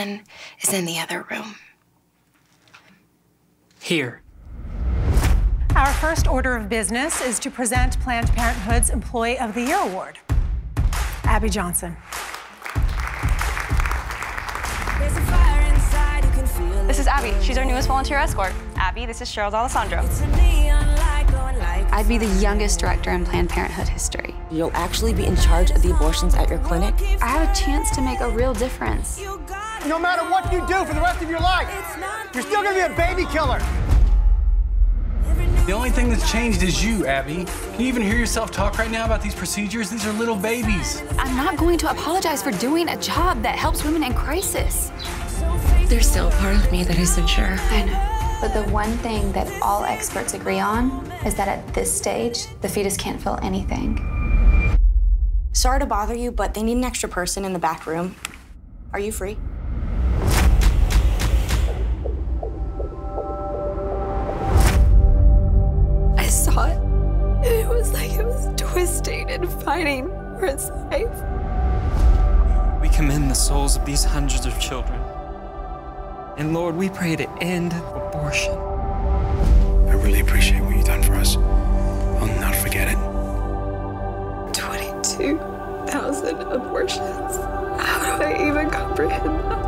Johnson is in the other room. Here. Our first order of business is to present Planned Parenthood's Employee of the Year Award. Abby Johnson. This is Abby. She's our newest volunteer escort. Abby, this is Cheryl Alessandro. I'd be the youngest director in Planned Parenthood history. You'll actually be in charge of the abortions at your clinic? I have a chance to make a real difference. No matter what you do for the rest of your life, you're still gonna be a baby killer. The only thing that's changed is you, Abby. Can you even hear yourself talk right now about these procedures? These are little babies. I'm not going to apologize for doing a job that helps women in crisis. There's still a part of me that isn't sure. I know. But the one thing that all experts agree on is that at this stage, the fetus can't feel anything. Sorry to bother you, but they need an extra person in the back room. Are you free? Was twisting and fighting for its life. We commend the souls of these hundreds of children. And Lord, we pray to end abortion. I really appreciate what you've done for us. I'll not forget it. 22,000 abortions. How do I even comprehend that?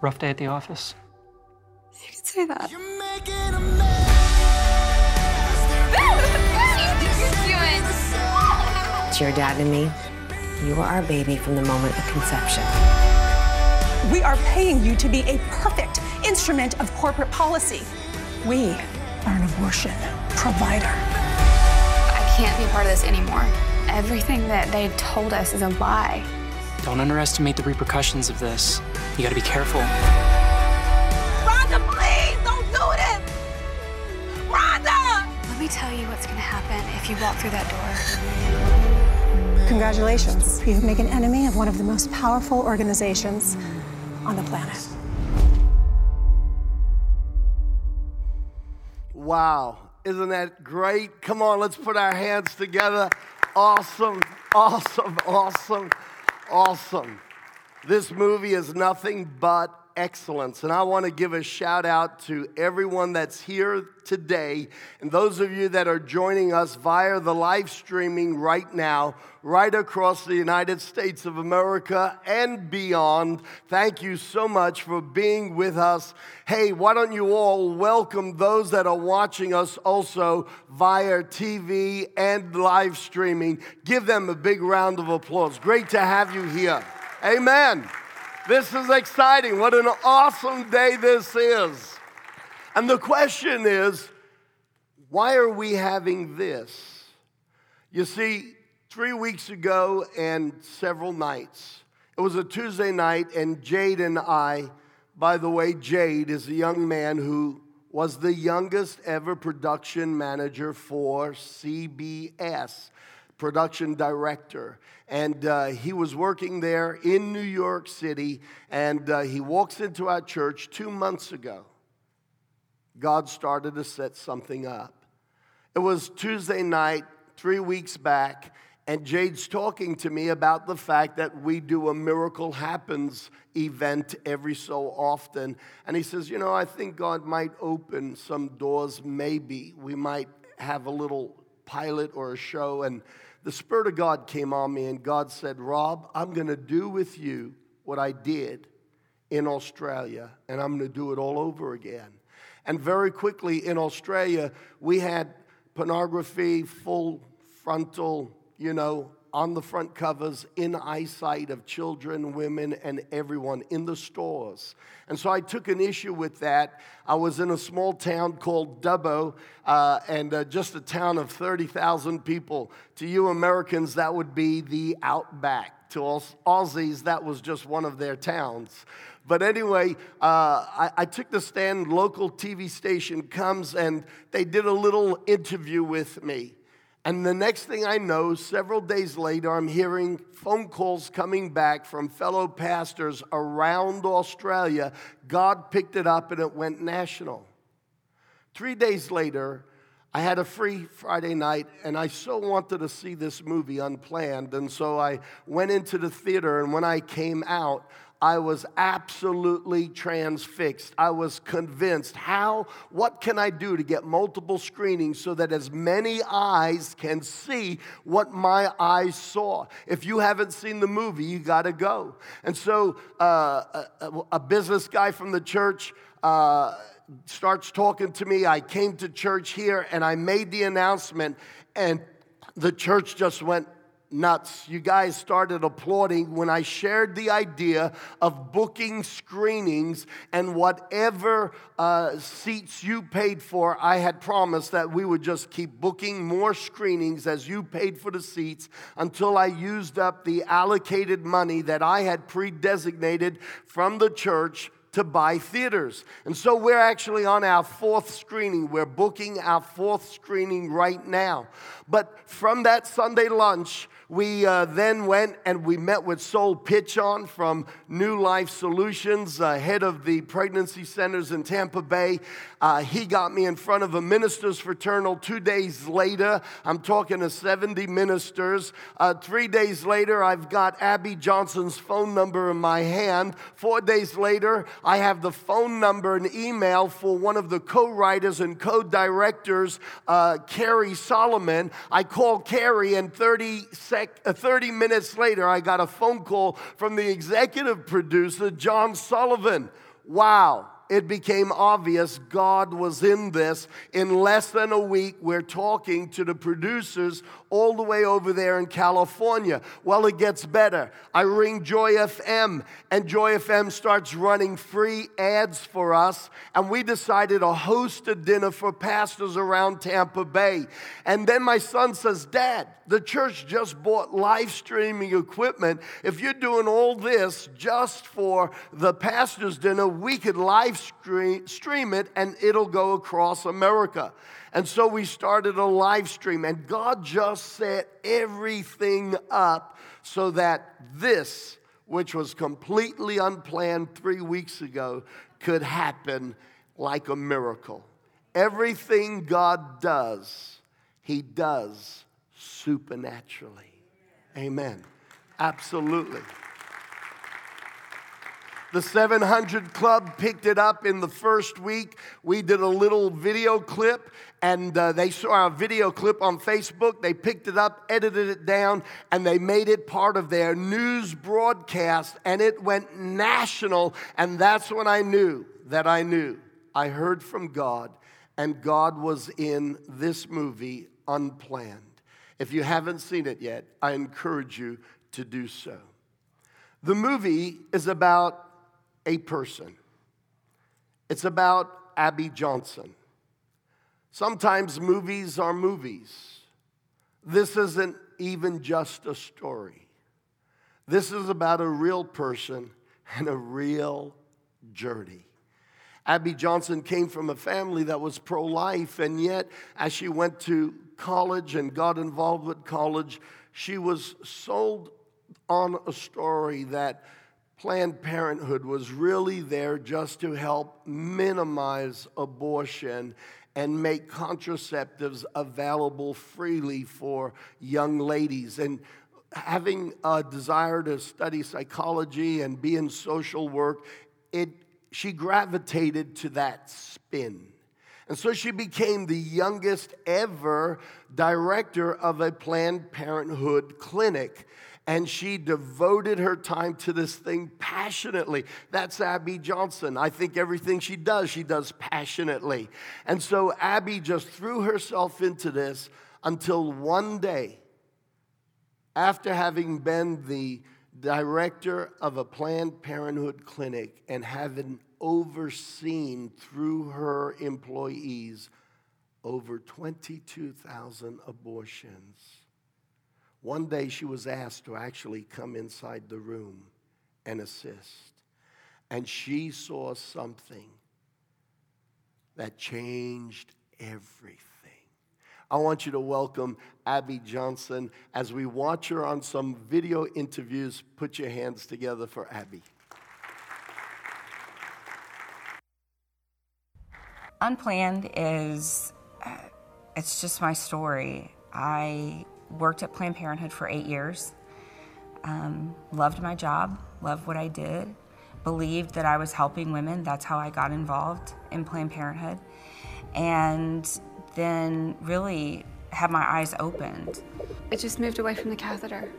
Rough day at the office. You can say that. It's your dad and me. You are our baby from the moment of conception. We are paying you to be a perfect instrument of corporate policy. We are an abortion provider. I can't be a part of this anymore. Everything that they told us is a lie. Don't underestimate the repercussions of this. You gotta be careful. Me tell you what's gonna happen if you walk through that door. Congratulations. You've made an enemy of one of the most powerful organizations on the planet. Wow. Isn't that great? Come on, let's put our hands together. Awesome, awesome, awesome, awesome. This movie is nothing but excellence. And I want to give a shout out to everyone that's here today and those of you that are joining us via the live streaming right now, right across the United States of America and beyond. Thank you so much for being with us. Hey, why don't you all welcome those that are watching us also via TV and live streaming? Give them a big round of applause. Great to have you here. Amen. This is exciting. What an awesome day this is. And the question is why are we having this? You see, three weeks ago and several nights, it was a Tuesday night, and Jade and I, by the way, Jade is a young man who was the youngest ever production manager for CBS, production director. And uh, he was working there in New York City, and uh, he walks into our church two months ago. God started to set something up. It was Tuesday night, three weeks back, and Jade's talking to me about the fact that we do a Miracle Happens event every so often. And he says, You know, I think God might open some doors, maybe. We might have a little pilot or a show. And the Spirit of God came on me, and God said, Rob, I'm going to do with you what I did in Australia, and I'm going to do it all over again. And very quickly in Australia, we had pornography, full frontal, you know, on the front covers, in eyesight of children, women, and everyone in the stores. And so I took an issue with that. I was in a small town called Dubbo, uh, and uh, just a town of 30,000 people. To you Americans, that would be the outback. To us Aussies, that was just one of their towns. But anyway, uh, I, I, took the stand, local TV station comes, and they did a little interview with me. And the next thing I know, several days later, I'm hearing phone calls coming back from fellow pastors around Australia. God picked it up and it went national. Three days later, I had a free Friday night and I so wanted to see this movie unplanned. And so I went into the theater, and when I came out, I was absolutely transfixed. I was convinced. How, what can I do to get multiple screenings so that as many eyes can see what my eyes saw? If you haven't seen the movie, you got to go. And so uh, a, a, business guy from the church, uh, starts talking to me. I came to church here and I made the announcement, and the church just went nuts. You guys started applauding when I shared the idea of booking screenings and whatever uh, seats you paid for. I had promised that we would just keep booking more screenings as you paid for the seats until I used up the allocated money that I had pre designated from the church to buy theaters. And so we're actually on our fourth screening. We're booking our fourth screening right now. But from that Sunday lunch, we uh, then went and we met with Sol Pitchon from New Life Solutions, uh, head of the pregnancy centers in Tampa Bay. Uh, he got me in front of a minister's fraternal two days later. I'm talking to 70 ministers. Uh, three days later, I've got Abby Johnson's phone number in my hand. Four days later, I have the phone number and email for one of the co writers and co directors, uh, Cary Solomon. I call Cary, and 30 sec- uh, 30 minutes later, I got a phone call from the executive producer, John Sullivan. Wow it became obvious God was in this. In less than a week, we're talking to the producers all the way over there in California. Well, it gets better. I ring Joy FM, and Joy FM starts running free ads for us. And we decided to host a dinner for pastors around Tampa Bay. And then my son says, Dad, the church just bought live streaming equipment. If you're doing all this just for the pastors' dinner, we could live stream it and it'll go across America. And so we started a live stream, and God just set everything up so that this, which was completely unplanned three weeks ago, could happen like a miracle. Everything God does, He does supernaturally. Amen. Absolutely. The 700 Club picked it up in the first week. We did a little video clip, and uh, they saw our video clip on Facebook. They picked it up, edited it down, and they made it part of their news broadcast, and it went national. And that's when I knew that I knew. I heard from God, and God was in this movie unplanned. If you haven't seen it yet, I encourage you to do so. The movie is about a person. It's about Abby Johnson. Sometimes movies are movies. This isn't even just a story. This is about a real person and a real journey. Abby Johnson came from a family that was pro life, and yet, as she went to college and got involved with college, she was sold on a story that Planned Parenthood was really there just to help minimize abortion and make contraceptives available freely for young ladies. And having a desire to study psychology and be in social work, it, she gravitated to that spin. And so she became the youngest ever director of a Planned Parenthood clinic and she devoted her time to this thing passionately. That's Abby Johnson. I think everything she does, she does passionately. And so Abby just threw herself into this until one day, after having been the director of a Planned Parenthood clinic and having overseen through her employees over 22,000 abortions one day she was asked to actually come inside the room and assist. And she saw something that changed everything. I want you to welcome Abby Johnson as we watch her on some video interviews. Put your hands together for Abby. Unplanned is uh, it's just my story. I worked at Planned Parenthood for eight years, um, loved my job, loved what I did, believed that I was helping women. That's how I got involved in Planned Parenthood. And then really had my eyes opened. It just moved away from the catheter.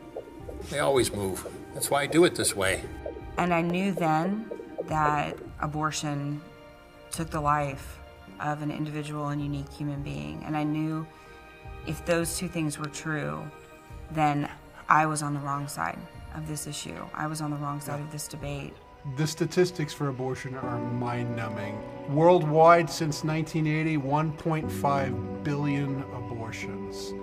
They always move. That's why I do it this way. And I knew then that abortion took the life of an individual and unique human being. And I knew if those two things were true, then I was on the wrong side of this issue. I was on the wrong side of this debate. The statistics for abortion are mind numbing. Worldwide, since 1980, 1.5 billion abortions.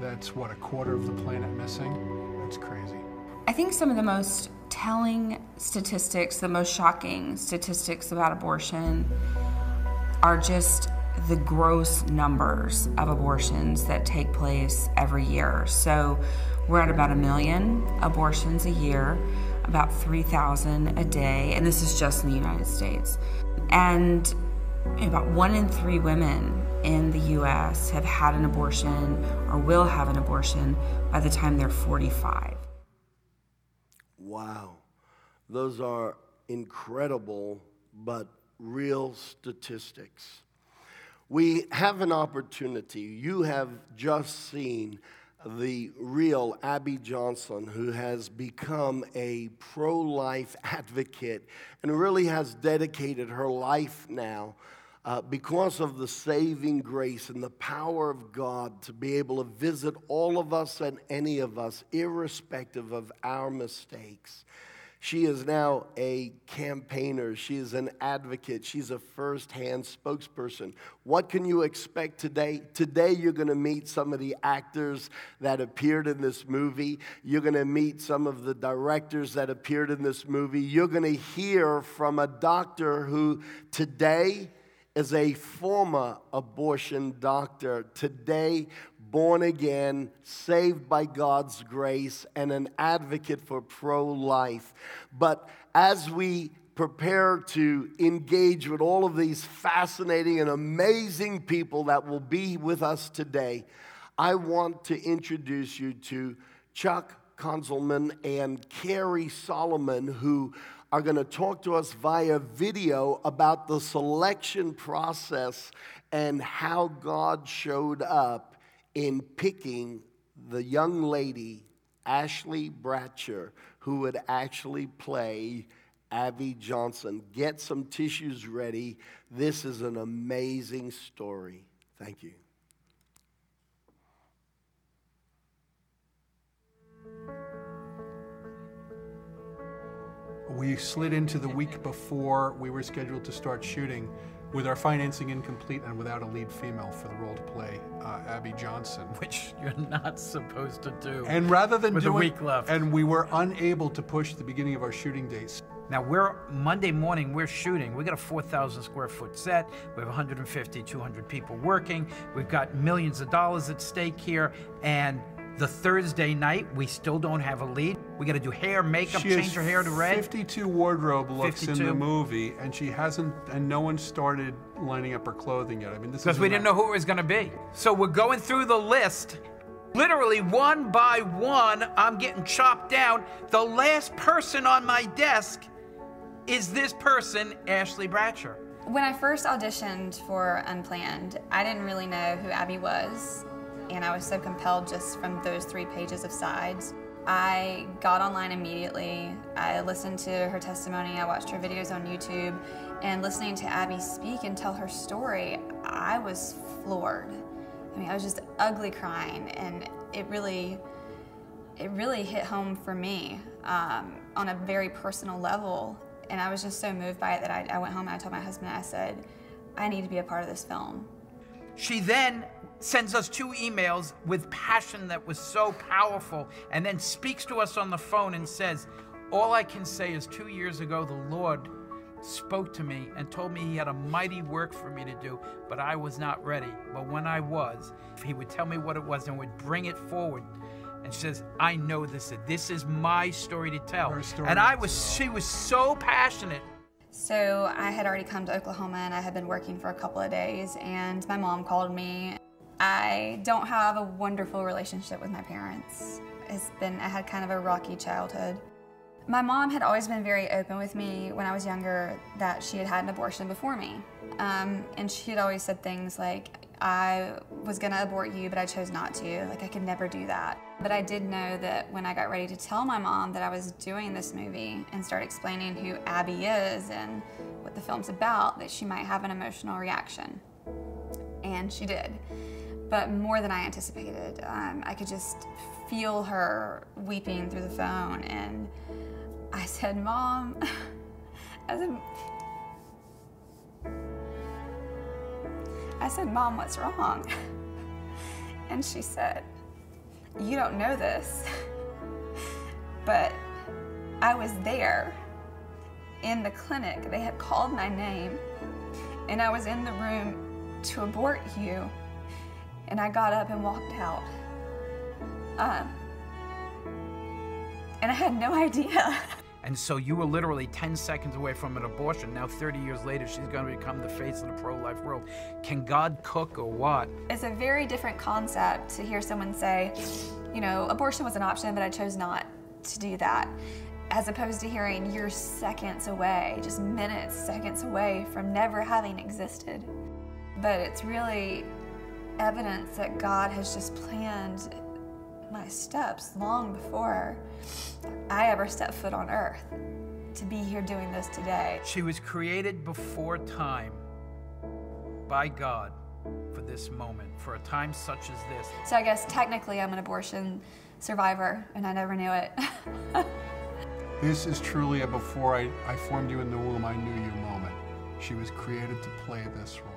That's what, a quarter of the planet missing? That's crazy. I think some of the most telling statistics, the most shocking statistics about abortion, are just the gross numbers of abortions that take place every year. So we're at about a million abortions a year, about 3,000 a day, and this is just in the United States. And about one in three women in the US have had an abortion or will have an abortion by the time they're 45. Wow. Those are incredible but real statistics. We have an opportunity. You have just seen the real Abby Johnson, who has become a pro life advocate and really has dedicated her life now uh, because of the saving grace and the power of God to be able to visit all of us and any of us, irrespective of our mistakes. She is now a campaigner. She is an advocate. She's a first hand spokesperson. What can you expect today? Today, you're going to meet some of the actors that appeared in this movie. You're going to meet some of the directors that appeared in this movie. You're going to hear from a doctor who today is a former abortion doctor. Today, born again, saved by God's grace, and an advocate for pro life. But as we prepare to engage with all of these fascinating and amazing people that will be with us today, I want to introduce you to Chuck Konzelman and Cary Solomon, who are going to talk to us via video about the selection process and how God showed up in picking the young lady, Ashley Bratcher, who would actually play Abby Johnson. Get some tissues ready. This is an amazing story. Thank you. We slid into the week before we were scheduled to start shooting with our financing incomplete and without a lead female for the role to play uh, Abby Johnson. Which you're not supposed to do. And rather than with do a it- week left. and we were unable to push the beginning of our shooting dates. Now we're Monday morning. We're shooting. We got a 4,000 square foot set. We have 150, 200 people working. We've got millions of dollars at stake here. And the Thursday night, we still don't have a lead. We got to do hair, makeup, she change her hair to red. 52 wardrobe looks in the movie, and she hasn't, and no one started lining up her clothing yet. I mean, this is because we didn't know who it was going to be. So we're going through the list. Literally one by one, I'm getting chopped down. The last person on my desk is this person, Ashley Bratcher. When I first auditioned for Unplanned, I didn't really know who Abby was, and I was so compelled just from those three pages of sides. I got online immediately. I listened to her testimony, I watched her videos on YouTube, and listening to Abby speak and tell her story, I was floored. I mean, I was just ugly crying, and it really, it really hit home for me um, on a very personal level. And I was just so moved by it that I, I went home and I told my husband, I said, I need to be a part of this film. She then sends us two emails with passion that was so powerful and then speaks to us on the phone and says, All I can say is two years ago, the Lord spoke to me and told me he had a mighty work for me to do, but I was not ready. But when I was, he would tell me what it was and would bring it forward. And she says, I know this. This is my story to tell. story and I to was, she was so passionate. So I had already come to Oklahoma and I had been working for a couple of days, and my mom called me. I don't have a wonderful relationship with my parents. It's been, I had kind of a rocky childhood. My mom had always been very open with me when I was younger that she had had an abortion before me. Um, and she had always said things like, I was gonna abort you, but I chose not to. Like, I could never do that. But I did know that when I got ready to tell my mom that I was doing this movie and start explaining who Abby is and what the film's about, that she might have an emotional reaction. And she did. But more than I anticipated. Um, I could just feel her weeping through the phone. And I said, Mom, as a I said, Mom, what's wrong? And she said, You don't know this, but I was there in the clinic. They had called my name, and I was in the room to abort you, and I got up and walked out. Um, and I had no idea. And so you were literally 10 seconds away from an abortion. Now, 30 years later, she's going to become the face of the pro life world. Can God cook or what? It's a very different concept to hear someone say, you know, abortion was an option, but I chose not to do that. As opposed to hearing you're seconds away, just minutes, seconds away from never having existed. But it's really evidence that God has just planned my steps long before I ever stepped foot on earth to be here doing this today. She was created before time by God for this moment, for a time such as this. So I guess technically I'm an abortion survivor, and I never knew it. this is truly a before I, I formed you in the womb, I knew you moment. She was created to play this role.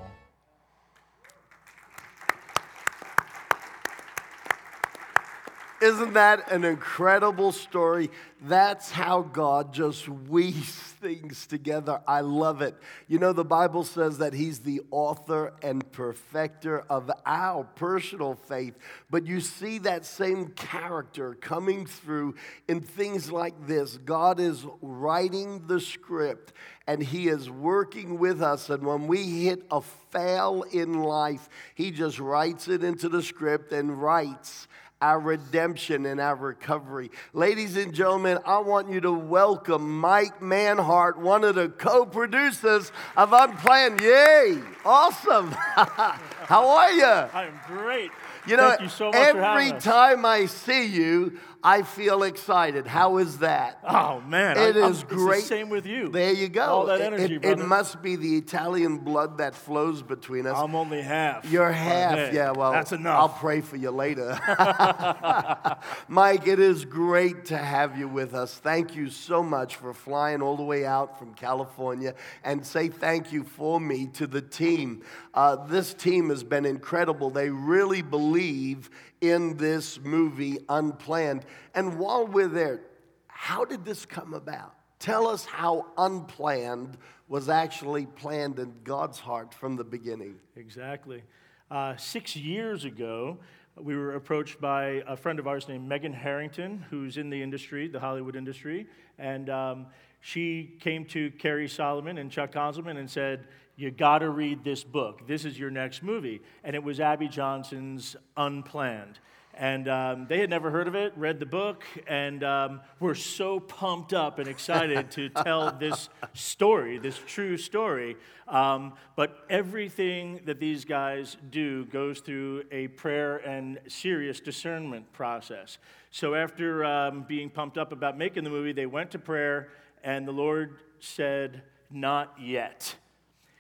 Isn't that an incredible story? That's how God just weaves things together. I love it. You know, the Bible says that He's the author and perfecter of our personal faith, but you see that same character coming through in things like this. God is writing the script and He is working with us, and when we hit a fail in life, He just writes it into the script and writes our redemption and our recovery. Ladies and gentlemen, I want you to welcome Mike Manhart, one of the co producers of Unplanned. Yay! Awesome! How are you? I'm great. You know, Thank you so much every time I see you, I feel excited. How is that? Oh man, it I, is great. Same with you. There you go. All that energy, it, brother. it must be the Italian blood that flows between us. I'm only half. You're half. Yeah, well, that's enough. I'll pray for you later. Mike, it is great to have you with us. Thank you so much for flying all the way out from California, and say thank you for me to the team. Uh, this team has been incredible. They really believe in this movie, Unplanned. And while we're there, how did this come about? Tell us how Unplanned was actually planned in God's heart from the beginning. Exactly. Uh, six years ago, we were approached by a friend of ours named Megan Harrington, who's in the industry, the Hollywood industry. And um, she came to Cary Solomon and Chuck Konzelman and said, You got to read this book. This is your next movie. And it was Abby Johnson's Unplanned. And um, they had never heard of it, read the book, and um, were so pumped up and excited to tell this story, this true story. Um, but everything that these guys do goes through a prayer and serious discernment process. So after um, being pumped up about making the movie, they went to prayer, and the Lord said, Not yet.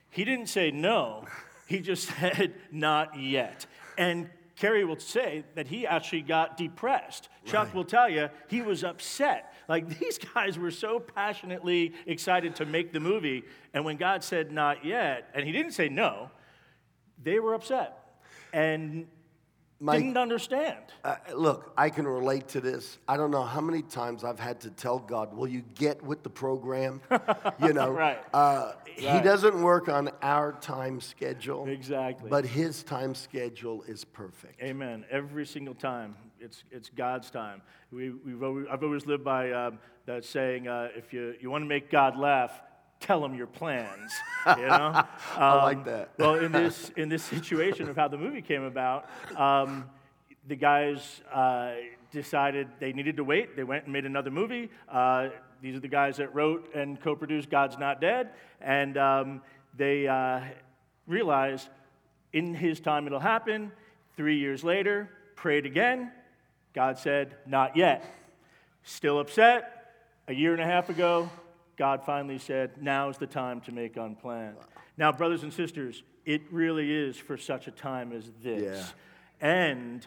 He didn't say no, he just said, Not yet. And Cary will say that he actually got depressed. Right. Chuck will tell you he was upset. Like these guys were so passionately excited to make the movie, and when God said not yet, and he didn't say no, they were upset and Mike, didn't understand. Uh, look, I can relate to this. I don't know how many times I've had to tell God, "Will you get with the program?" You know, right. Uh, Right. He doesn't work on our time schedule. Exactly. But his time schedule is perfect. Amen. Every single time, it's, it's God's time. We, we've always, I've always lived by um, that saying uh, if you, you want to make God laugh, tell them your plans. You know, I like Um, that. well, in this in this situation of how the movie came about, um, the guys uh, decided they needed to wait. They went and made another movie. Uh, these are the guys that wrote and co-produced "God's Not Dead," and um, they uh, realized in His time it'll happen. Three years later, prayed again. God said, "Not yet." Still upset. A year and a half ago, God finally said, Now's the time to make unplanned. Now, brothers and sisters, it really is for such a time as this. And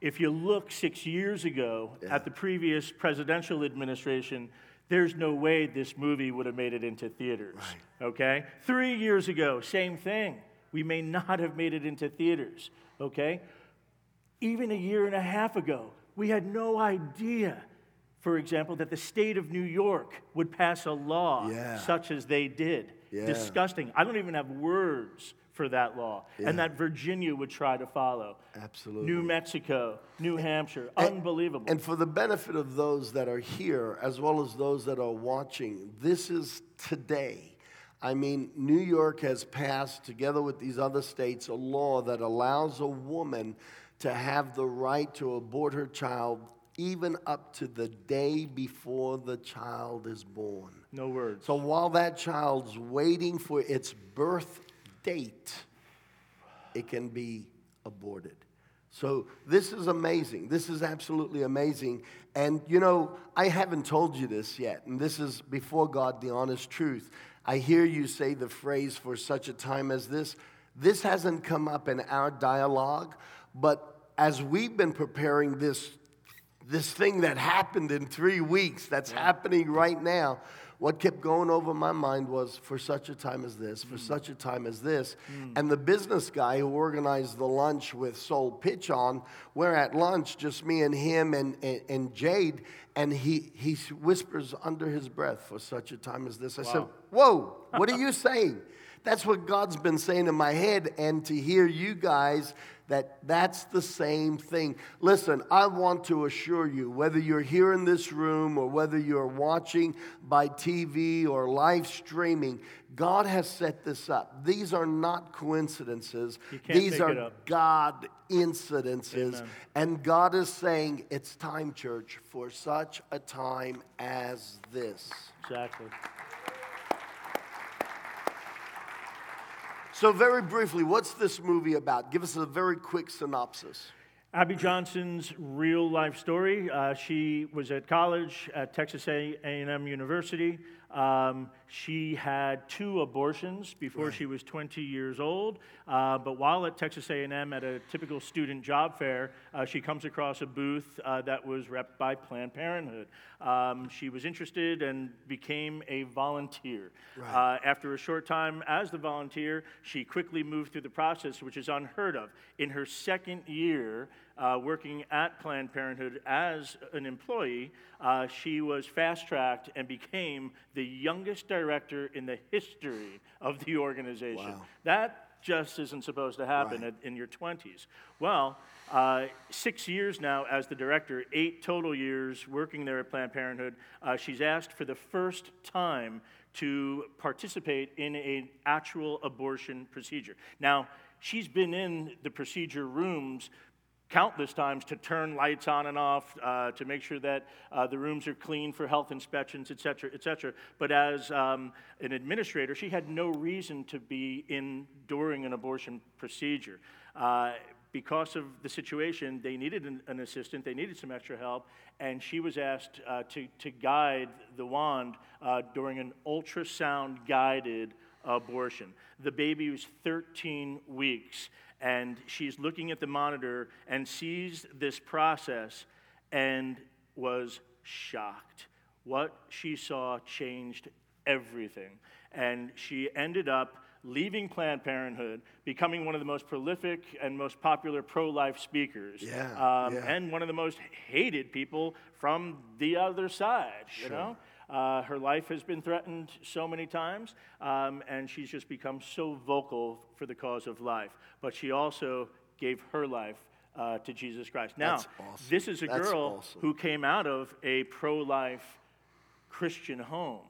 if you look six years ago at the previous presidential administration, there's no way this movie would have made it into theaters. Okay? Three years ago, same thing. We may not have made it into theaters. Okay? Even a year and a half ago, we had no idea, for example, that the state of New York would pass a law Yeah. such as they did. Yeah. Disgusting. I don't even have words for that law. Yeah. And that Virginia would try to follow. Absolutely. New Mexico, New Hampshire. Unbelievable. And for the benefit of those that are here, as well as those that are watching, this is today. I mean, New York has passed, together with these other states, a law that allows a woman to have the right to abort her child even up to the day before the child is born. no words. So while that child's waiting for its birth date, it can be aborted. So this is amazing. This is absolutely amazing. And you know, I haven't told you this yet, and this is before God the honest truth. I hear you say the phrase for such a time as this. This hasn't come up in our dialogue, but as we've been preparing this this thing that happened in three weeks that's happening right now what kept going over my mind was for such a time as this for mm. such a time as this. Mm. And the business guy who organized the lunch with Sol Pitchon we're at lunch just me and him and, and, and jade and he, he whispers under his breath for such a time as this. I said whoa what are you saying? That's what God's been saying in my head, and to hear you guys that that's the same thing. Listen, I want to assure you, whether you're here in this room or whether you're watching by TV or live streaming, God has set this up. These are not coincidences, these are. God incidences. Amen. And God is saying, it's time, church, for such a time as this. Exactly. So, very briefly, what's this movie about? Give us a very quick synopsis. Abby Johnson's real life story. Uh, she was at college at Texas A&M University. Um, she had two abortions before she was 20 years old. Uh, but while at Texas A&M at a typical student job fair, uh, she comes across a booth uh, that was rep by Planned Parenthood. Um, she was interested and became a volunteer. Right. Uh, after a short time as the volunteer, she quickly moved through the process, which is unheard of. In her second year uh, working at Planned Parenthood as an employee, uh, she was fast tracked and became the youngest director in the history of the organization. Wow. That just isn't supposed to happen Right. at- in your 20s. Well, uh, six years now as the director, eight total years working there at Planned Parenthood. Uh, she's asked for the first time to participate in an actual abortion procedure. Now, she's been in the procedure rooms countless times to turn lights on and off, uh, to make sure that uh, the rooms are clean for health inspections, et cetera, et cetera. But as um, an administrator, she had no reason to be in during an abortion procedure. Uh, because of the situation, they needed an, an assistant, they needed some extra help, and she was asked uh, to, to guide the wand uh, during an ultrasound guided abortion. The baby was 13 weeks, and she's looking at the monitor and sees this process and was shocked. What she saw changed everything. And she ended up leaving Planned Parenthood, becoming one of the most prolific and most popular pro life speakers, Yeah, um, yeah. and one of the most hated people from the other side, you Sure. know? Uh, her life has been threatened so many times, um, and she's just become so vocal for the cause of life. But she also gave her life uh, to Jesus Christ. Now, awesome. this is a That's girl awesome. who came out of a pro life Christian home.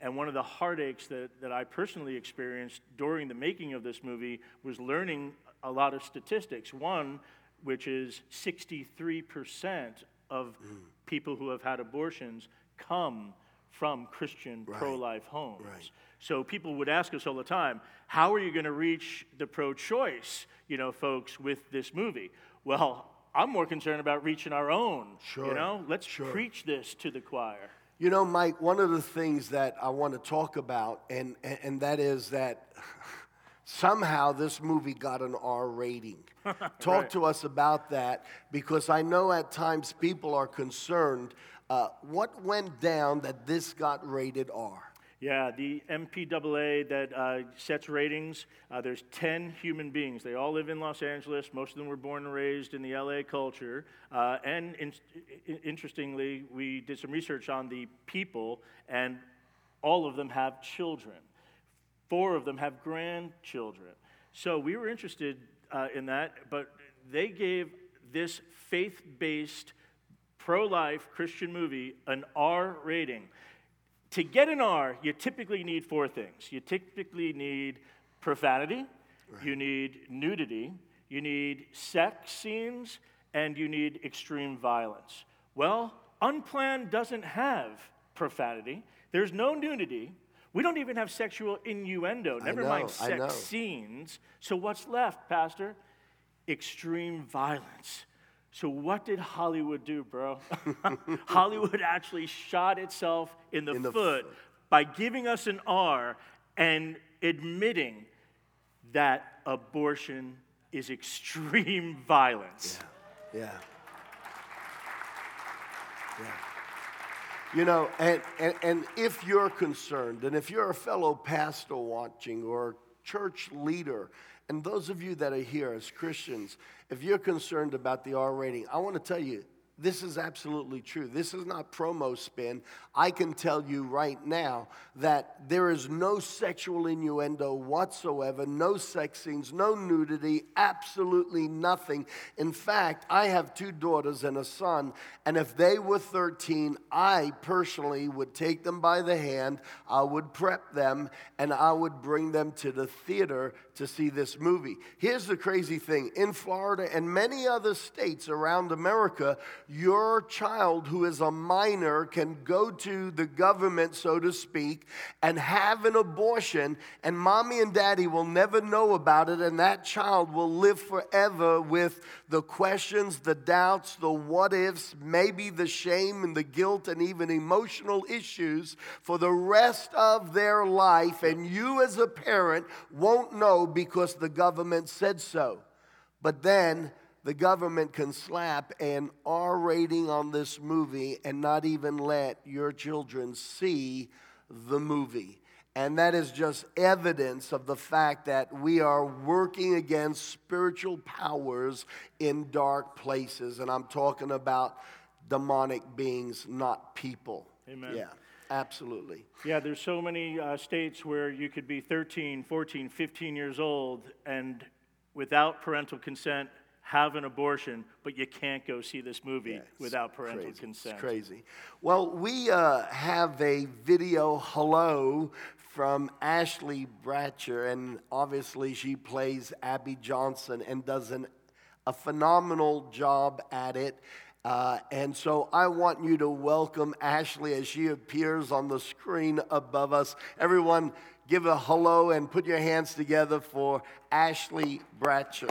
And one of the heartaches that, that I personally experienced during the making of this movie was learning a lot of statistics. One, which is 63% of Mm. people who have had abortions come from Christian Right. pro life homes. Right. So people would ask us all the time, how are you going to reach the pro choice, you know, folks with this movie? Well, I'm more concerned about reaching our own. Sure, You know, let's sure. preach this to the choir. You know, Mike, one of the things that I want to talk about, and, and, and that is that somehow this movie got an R rating. Talk Right. to us about that because I know at times people are concerned. Uh, what went down that this got rated R? Yeah, the MPAA that uh, sets ratings, uh, there's 10 human beings. They all live in Los Angeles. Most of them were born and raised in the LA culture. Uh, and in, interestingly, we did some research on the people, and all of them have children. Four of them have grandchildren. So we were interested uh, in that, but they gave this faith based, pro life Christian movie an R rating. To get an R, you typically need four things. You typically need profanity, you need nudity, you need sex scenes, and you need extreme violence. Well, Unplanned doesn't have profanity, there's no nudity. We don't even have sexual innuendo, never know, mind sex scenes. So, what's left, Pastor? Extreme violence. So, what did Hollywood do, bro? Hollywood actually shot itself in the, In the foot by giving us an R and admitting that abortion is extreme violence. Yeah. Yeah. You know, and, and, and if you're concerned, and if you're a fellow pastor watching or church leader, and those of you that are here as Christians, if you're concerned about the R rating, I want to tell you, this is absolutely true. This is not promo spin. I can tell you right now that there is no sexual innuendo whatsoever, no sex scenes, no nudity, absolutely nothing. In fact, I have two daughters and a son, and if they were 13, I personally would take them by the hand, I would prep them, and I would bring them to the theater to see this movie. Here's the crazy thing in Florida and many other states around America, your child who is a minor can go to the government, so to speak, and have an abortion, and mommy and daddy will never know about it, and that child will live forever with the questions, the doubts, the what ifs, maybe the shame and the guilt, and even emotional issues for the rest of their life. And you, as a parent, won't know because the government said so. But then the government can slap an R rating on this movie and not even let your children see the movie. And that is just evidence of the fact that we are working against spiritual powers in dark places. And I'm talking about demonic beings, not people. Amen. Yeah, absolutely. Yeah, there's so many uh, states where you could be 13, 14, 15 years old and without parental consent have an abortion, but you can't go see this movie without parental crazy. consent. It's crazy. Well, we uh, have a video hello from Ashley Bratcher, and obviously she plays Abby Johnson and does an, a phenomenal job at it. Uh, and so I want you to welcome Ashley as she appears on the screen above us. Everyone, give a hello and put your hands together for Ashley Bratcher.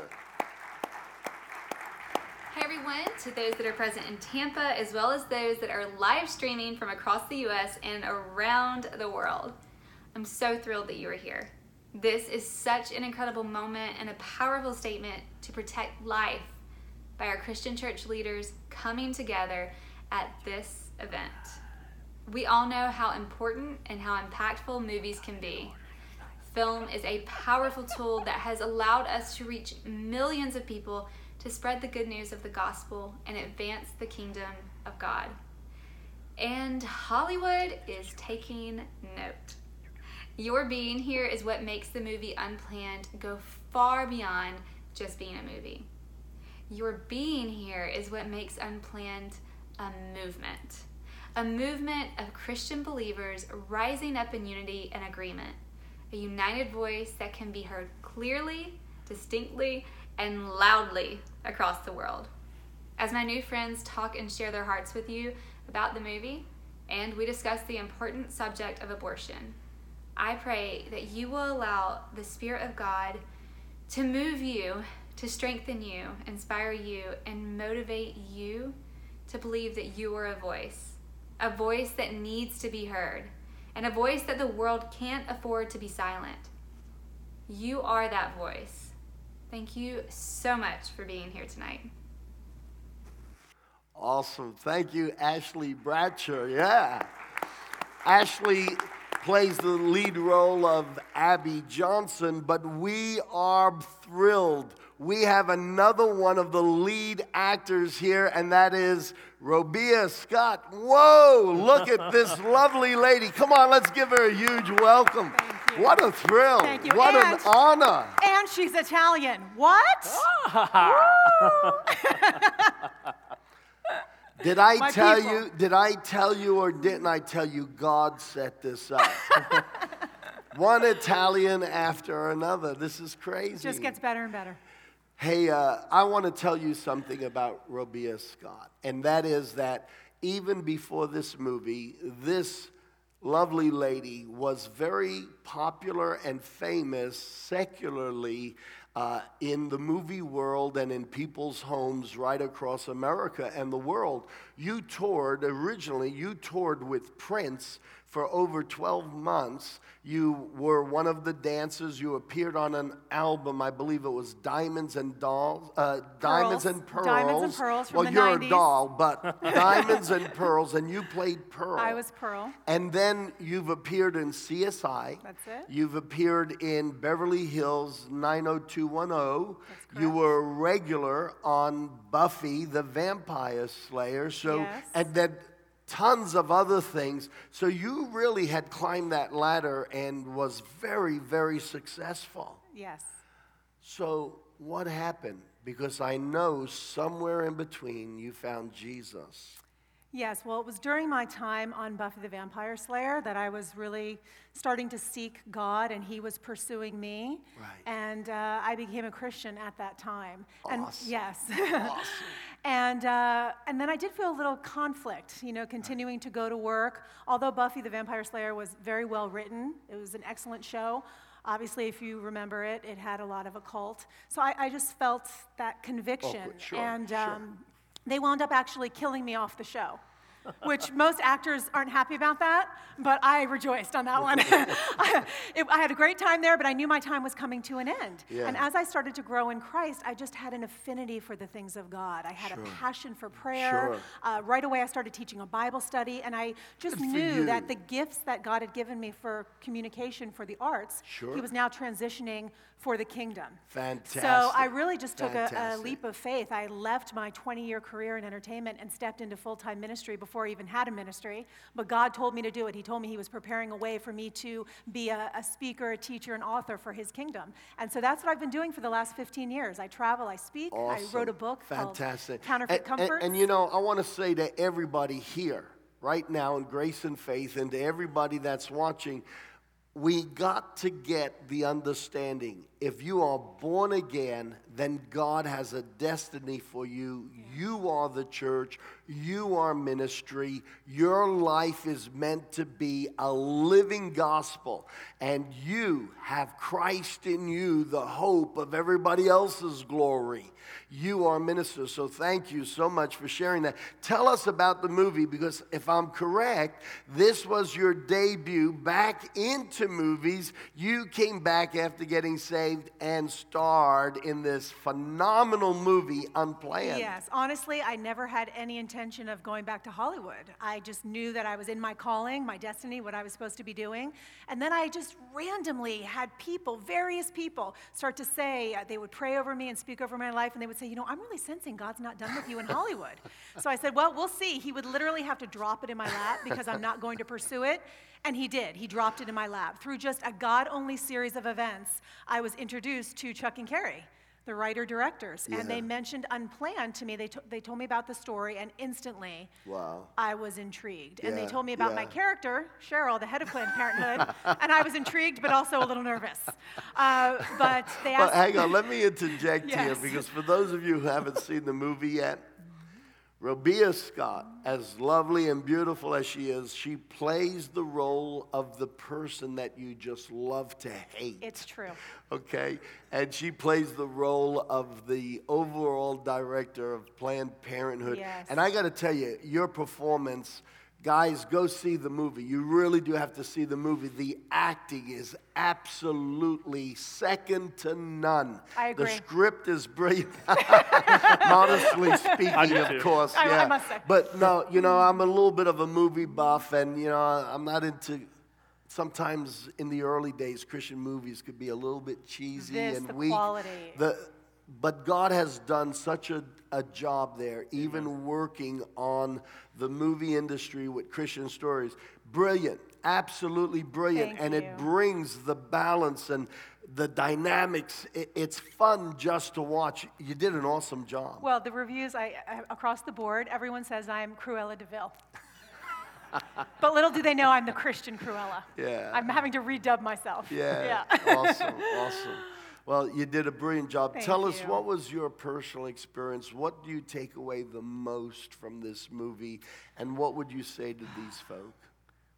Everyone, to those that are present in Tampa, as well as those that are live streaming from across the US and around the world. I'm so thrilled that you are here. This is such an incredible moment and a powerful statement to protect life by our Christian church leaders coming together at this event. We all know how important and how impactful movies can be. Film is a powerful tool that has allowed us to reach millions of people to spread the good news of the gospel and advance the kingdom of God. And Hollywood is taking note. Your being here is what makes the movie Unplanned go far beyond just being a movie. Your being here is what makes Unplanned a movement. a movement of Christian believers rising up in unity and agreement, a united voice that can be heard clearly, distinctly, and loudly across the world. As my new friends talk and share their hearts with you about the movie, and we discuss the important subject of abortion, I pray that you will allow the Spirit of God to move you, to strengthen you, inspire you, and motivate you to believe that you are a voice, a voice that needs to be heard, and a voice that the world can't afford to be silent. You are that voice. Thank you so much for being here tonight. Awesome. Thank you, Ashley Bratcher. Yeah. Ashley plays the lead role of Abby Johnson, but we are thrilled. We have another one of the lead actors here, and that is Robia Scott. Whoa, look at this lovely lady. Come on, let's give her a huge welcome. What a thrill. Thank you. What And- an honor. And she's Italian. What? Did I My tell people. you? Did I tell you or didn't I tell you God set this up? One Italian after another. This is crazy. It Just gets better and better. Hey, uh, I want to tell you something about Robia Scott, and that is that even before this movie, this lovely lady was very popular and famous secularly uh, in the movie world and in people's homes right across America and the world. You toured, originally, you toured with Prince for over 12 months. You were one of the dancers. You appeared on an album, I believe it was Diamonds and Dolls, uh, Diamonds and Pearls. Diamonds and Pearls from well, you're 90s. a doll, but Diamonds and Pearls, and you played Pearl. I was Pearl. And then you've appeared in CSI. That's it. You've appeared in Beverly Hills 90210. You were a regular on Buffy the Vampire Slayer. So Yes. and then tons of other things. So you really had climbed that ladder and was very very successful. Yes. So what happened? Because I know somewhere in between you found Jesus. Yes, well, it was during my time on Buffy the Vampire Slayer that I was really starting to seek God, and He was pursuing me. Right. And uh, I became a Christian at that time. And yes. Awesome. and uh, and then I did feel a little conflict, you know, continuing to go to work. Although Buffy the Vampire Slayer was very well written, it was an excellent show. Obviously, if you remember it, it had a lot of occult. So I, I just felt that conviction. sure, and sure. They wound up actually killing me off the show. Which most actors aren't happy about that, but I rejoiced on that one. I, it- I had a great time there, but I knew my time was coming to an end. Yeah. And as I started to grow in Christ, I just had an affinity for the things of God. I had Sure. a passion for prayer. Sure. Uh, right away, I started teaching a Bible study, and I just Good knew that the gifts that God had given me for communication for the arts, Sure. He was now transitioning for the kingdom. Fantastic. So I really just took a, a leap of faith. I left my 20 year career in entertainment and stepped into full time ministry before I even had a ministry. But God told me to do it. He told me He was preparing a way for me to be a, a speaker, a teacher, an author for His kingdom. And so that's what I've been doing for the last 15 years. I travel, I speak, I wrote a book Fantastic. called Counterfeit and, and- And, you know, I want to say to everybody here, right now, in Grace and Faith, and to everybody that's watching, we got to get the understanding. If you are born again, then God has a destiny for you. You are the church. You are ministry. Your life is meant to be a living gospel. And you have Christ in you, the hope of everybody else's glory. You are ministers. So thank you so much for sharing that. Tell us about the movie because if I'm correct, this was your debut back into movies. You came back after getting saved and starred in this phenomenal movie, Unplanned. Yes, honestly, I never had any intention of going back to Hollywood. I just knew that I was in my calling, my destiny, what I was supposed to be doing. And then I just randomly had people, various people, start to say, uh, they would pray over me and speak over my life, and they would say, You know, I'm really sensing God's not done with you in Hollywood. so I said, Well, we'll see. He would literally have to drop it in my lap because I'm not going to pursue it. And he did. He dropped it in my lap. Through just a God only series of events, I was introduced to Chuck and Cary the writer directors, and they mentioned Unplanned to me. They, they told me about the story, and instantly Wow. I was intrigued. And they told me about my character, Cheryl, the head of Planned Parenthood, and I was intrigued but also a little nervous. Uh, but they Well, asked. hang on, let me interject here because for those of you who haven't seen the movie yet, Robia Scott, as lovely and beautiful as she is, she plays the role of the person that you just love to hate. It's true. Okay? And she plays the role of the overall director of Planned Parenthood. Yes. And I got to tell you, your performance, guys, go see the movie. You really do have to see the movie. The acting is absolutely second to none. I agree. The script is brilliant. Modestly speaking, of course. I- I yeah. must say. But no, you know, I'm a little bit of a movie buff, and you know, I'm not into. Sometimes in the early days, Christian movies could be a little bit cheesy This, and the weak. quality. The, but God has done such a, a job there, even working on the movie industry with Christian stories. Brilliant, absolutely brilliant. Thank and you. it brings the balance and the dynamics. It, it's fun just to watch. You did an awesome job. Well, the reviews I, I, across the board, everyone says I'm Cruella de Vil. but little do they know I'm the Christian Cruella. Yeah. I'm having to redub myself. Yeah. Yeah. awesome. Awesome. Well, you did a brilliant job. Thank Tell us what was your personal experience? What do you take away the most from this movie? And what would you say to these folk?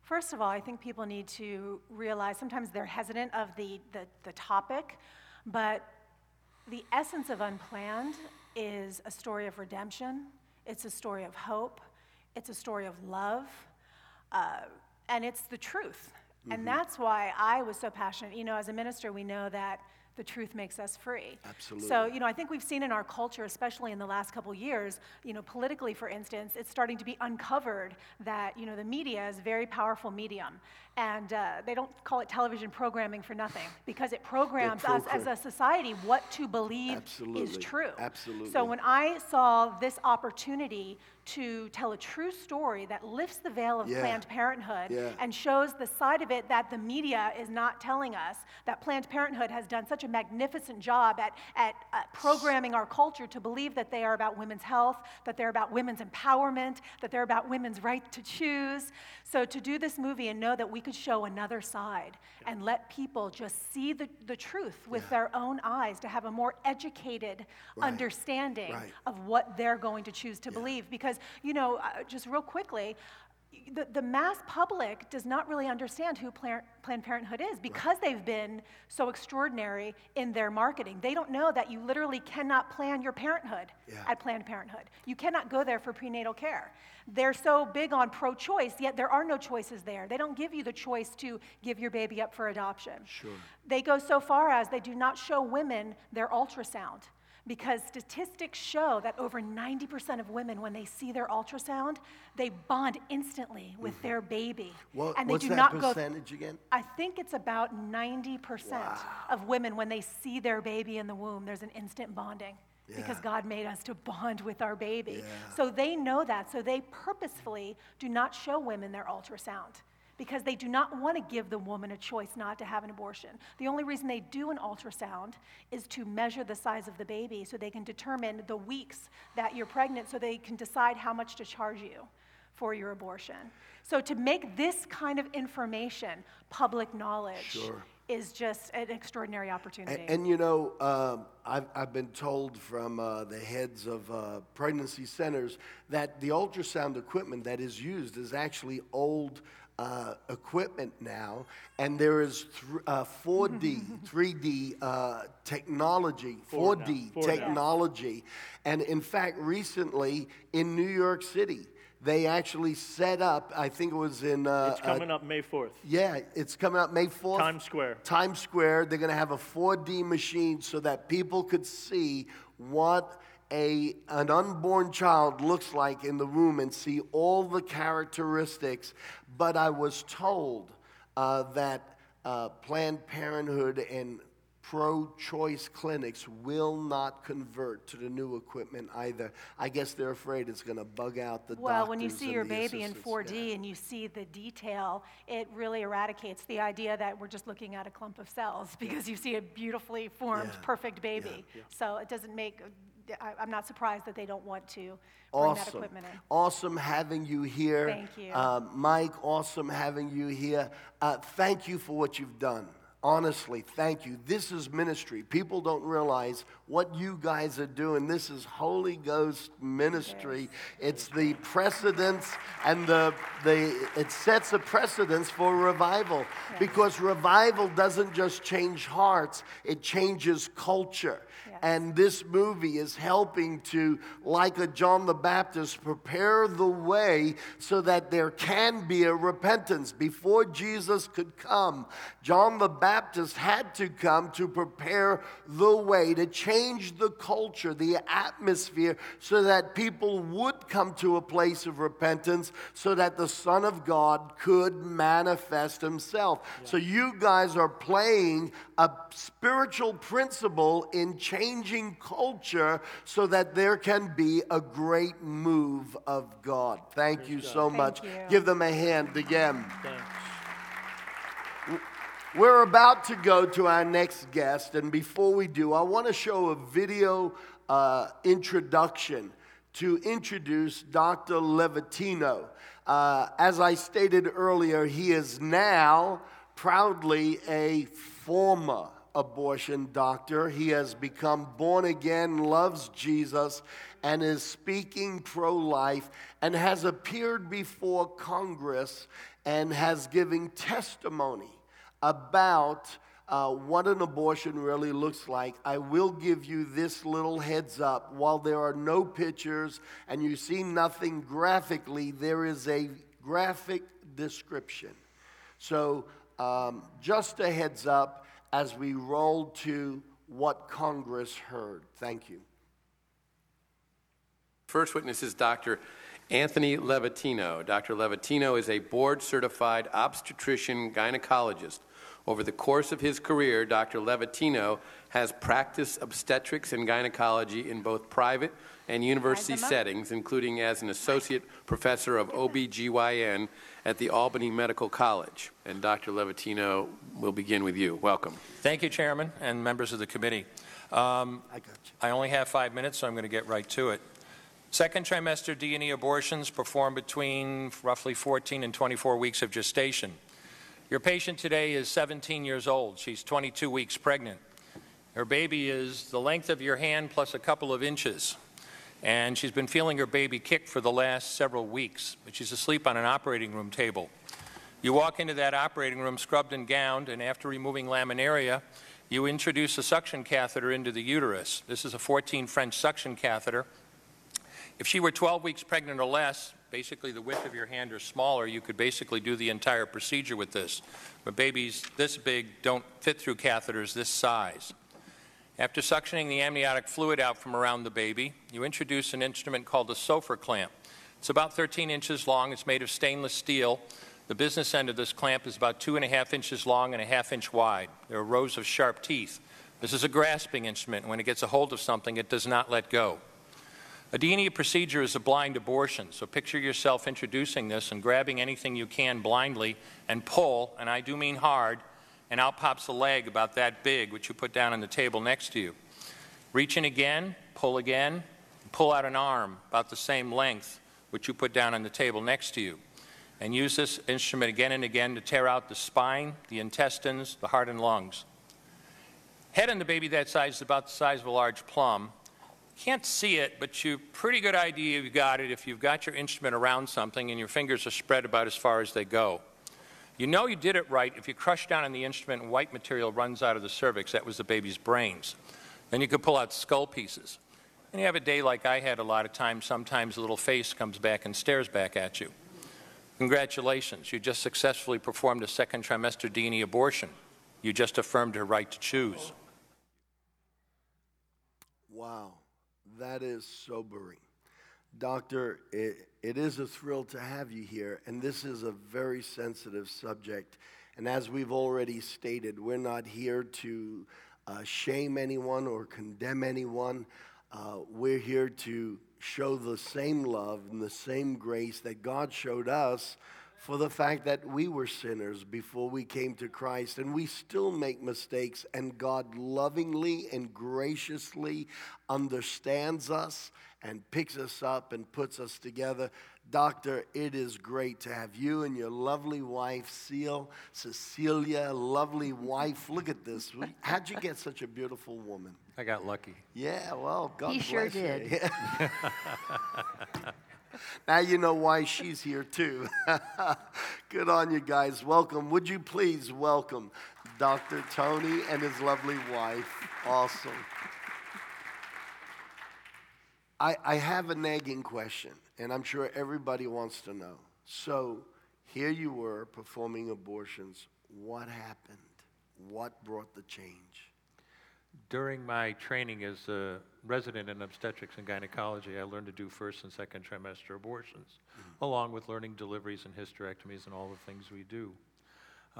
First of all, I think people need to realize sometimes they're hesitant of the, the, the topic, but the essence of Unplanned is a story of redemption, it's a story of hope, it's a story of love, uh, and it's the truth. And that's why I was so passionate. You know, as a minister, we know that the truth makes us free. Absolutely. So, you know, I think we've seen in our culture, especially in the last couple years, you know, politically, for instance, it's starting to be uncovered that, you know, the media is a very powerful medium. And uh, they don't call it television programming for nothing because it programs us as a society what to believe is Absolutely. true. Absolutely. So when I saw this opportunity to tell a true story that lifts the veil of Yeah. Planned Parenthood Yeah. and shows the side of it that the media is not telling us, that Planned Parenthood has done such a magnificent job at, at uh, programming our culture to believe that they are about women's health, that they're about women's empowerment, that they're about women's right to choose. So to do this movie and know that we could show another side and let people just see the, the truth with their own eyes, to have a more educated Right. understanding Right. of what they're going to choose to believe. Because, you know, uh, just real quickly, the, the mass public does not really understand who Plan- Planned Parenthood is because they've been so extraordinary in their marketing. They don't know that you literally cannot plan your parenthood Yeah. at Planned Parenthood. You cannot go there for prenatal care. They're so big on pro choice, yet there are no choices there. They don't give you the choice to give your baby up for adoption. Sure. They go so far as they do not show women their ultrasound because statistics show that over 90% of women, when they see their ultrasound, they bond instantly with mm-hmm. their baby. What, and they what's do that not go. percentage again? I think it's about 90% of women, when they see their baby in the womb, there's an instant bonding. Because God made us to bond with our baby. Yeah. So they know that. So they purposefully do not show women their ultrasound because they do not want to give the woman a choice not to have an abortion. The only reason they do an ultrasound is to measure the size of the baby so they can determine the weeks that you're pregnant so they can decide how much to charge you for your abortion. So to make this kind of information public knowledge Sure. is just an extraordinary opportunity. And, and you know, um, I've, I've been told from uh, the heads of uh, pregnancy centers that the ultrasound equipment that is used is actually old uh, equipment now, and there is th- uh, 4D, 3D uh, technology, Four now. 4D Four now. technology. And in fact, recently in New York City, they actually set up, I think it was in. Uh, It's coming up May 4th. yeah, it's coming up May 4th. Times Square. Times Square. They're going to have a 4D machine so that people could see what a, an unborn child looks like in the womb and see all the characteristics. But I was told uh, that uh, Planned Parenthood and pro choice clinics will not convert to the new equipment either. I guess they're afraid it's going to bug out the Well, when you see your baby in 4D and you see the detail, it really eradicates the idea that we're just looking at a clump of cells because you see a beautifully formed, Yeah. perfect baby. So it doesn't make, I, I'm not surprised that they don't want to bring that Awesome. equipment in. Awesome having you here. Thank you. Uh, Mike, awesome having you here. Uh, thank you for what you've done. Honestly, thank you. This is ministry. People don't realize what you guys are doing. This is Holy Ghost ministry. It's the precedence and the, the it sets a precedence for revival because revival doesn't just change hearts, it changes culture. And this movie is helping to, like a John the Baptist, prepare the way so that there can be a repentance. Before Jesus could come, John the Baptist had to come to prepare the way, to change the culture, the atmosphere, so that people would come to a place of repentance, so that the Son of God could manifest himself. So you guys are playing a spiritual principle in changing culture so that there can be a great move of God. Thank you so Thank much. you. Give them a hand again. Thanks. We're about to go to our next guest, and before we do, I want to show a video uh, introduction to introduce Dr. Levatino. Uh, as I stated earlier, he is now proudly a former abortion doctor. He has become born again, loves Jesus, and is speaking pro life, and has appeared before Congress and has given testimony about uh, what an abortion really looks like. I will give you this little heads up. While there are no pictures and you see nothing graphically, there is a graphic description. So, um, just a heads up as we roll to what Congress heard. Thank you. First witness is Dr. Anthony Levatino. Dr. Levatino is a board certified obstetrician gynecologist. Over the course of his career, Dr. Levatino has practiced obstetrics and gynecology in both private and university settings, including as an associate professor of OBGYN at the Albany Medical College. And Dr. Levatino will begin with you. Welcome. Thank you, Chairman and members of the committee. Um, I got you. I only have five minutes, so I'm going to get right to it. Second trimester D&E abortions performed between roughly 14 and 24 weeks of gestation. Your patient today is 17 years old. She's 22 weeks pregnant. Her baby is the length of your hand plus a couple of inches. And she's been feeling her baby kick for the last several weeks, but she's asleep on an operating room table. You walk into that operating room scrubbed and gowned, and after removing laminaria, you introduce a suction catheter into the uterus. This is a 14 French suction catheter. If she were 12 weeks pregnant or less, basically the width of your hand or smaller, you could basically do the entire procedure with this. But babies this big don't fit through catheters this size. After suctioning the amniotic fluid out from around the baby, you introduce an instrument called a Sopher clamp. It's about 13 inches long. It's made of stainless steel. The business end of this clamp is about two and a half inches long and a half inch wide. There are rows of sharp teeth. This is a grasping instrument. When it gets a hold of something, it does not let go. A D&E procedure is a blind abortion, so picture yourself introducing this and grabbing anything you can blindly and pull, and I do mean hard, and out pops a leg about that big, which you put down on the table next to you. Reach in again, pull again, pull out an arm about the same length, which you put down on the table next to you. And use this instrument again and again to tear out the spine, the intestines, the heart, and lungs. Head on the baby that size is about the size of a large plum. Can't see it, but you've pretty good idea you've got it if you've got your instrument around something and your fingers are spread about as far as they go. You know you did it right if you crush down on the instrument and white material runs out of the cervix. That was the baby's brains. Then you could pull out skull pieces. And you have a day like I had a lot of times, sometimes a little face comes back and stares back at you. Congratulations, you just successfully performed a second trimester D&E abortion. You just affirmed her right to choose. Wow, that is sobering. Doctor, it, it is a thrill to have you here, and this is a very sensitive subject. And as we've already stated, we're not here to uh, shame anyone or condemn anyone. Uh, we're here to show the same love and the same grace that God showed us for the fact that we were sinners before we came to Christ and we still make mistakes, and God lovingly and graciously understands us and picks us up and puts us together. Doctor, it is great to have you and your lovely wife, Seal, Cecilia, lovely wife. Look at this. How'd you get such a beautiful woman? I got lucky. Yeah, well, God He bless sure you. did. Yeah. now you know why she's here too. Good on you guys. Welcome. Would you please welcome Dr. Tony and his lovely wife? Awesome. I, I have a nagging question, and I'm sure everybody wants to know. So, here you were performing abortions. What happened? What brought the change? During my training as a resident in obstetrics and gynecology, I learned to do first and second trimester abortions, along with learning deliveries and hysterectomies and all the things we do.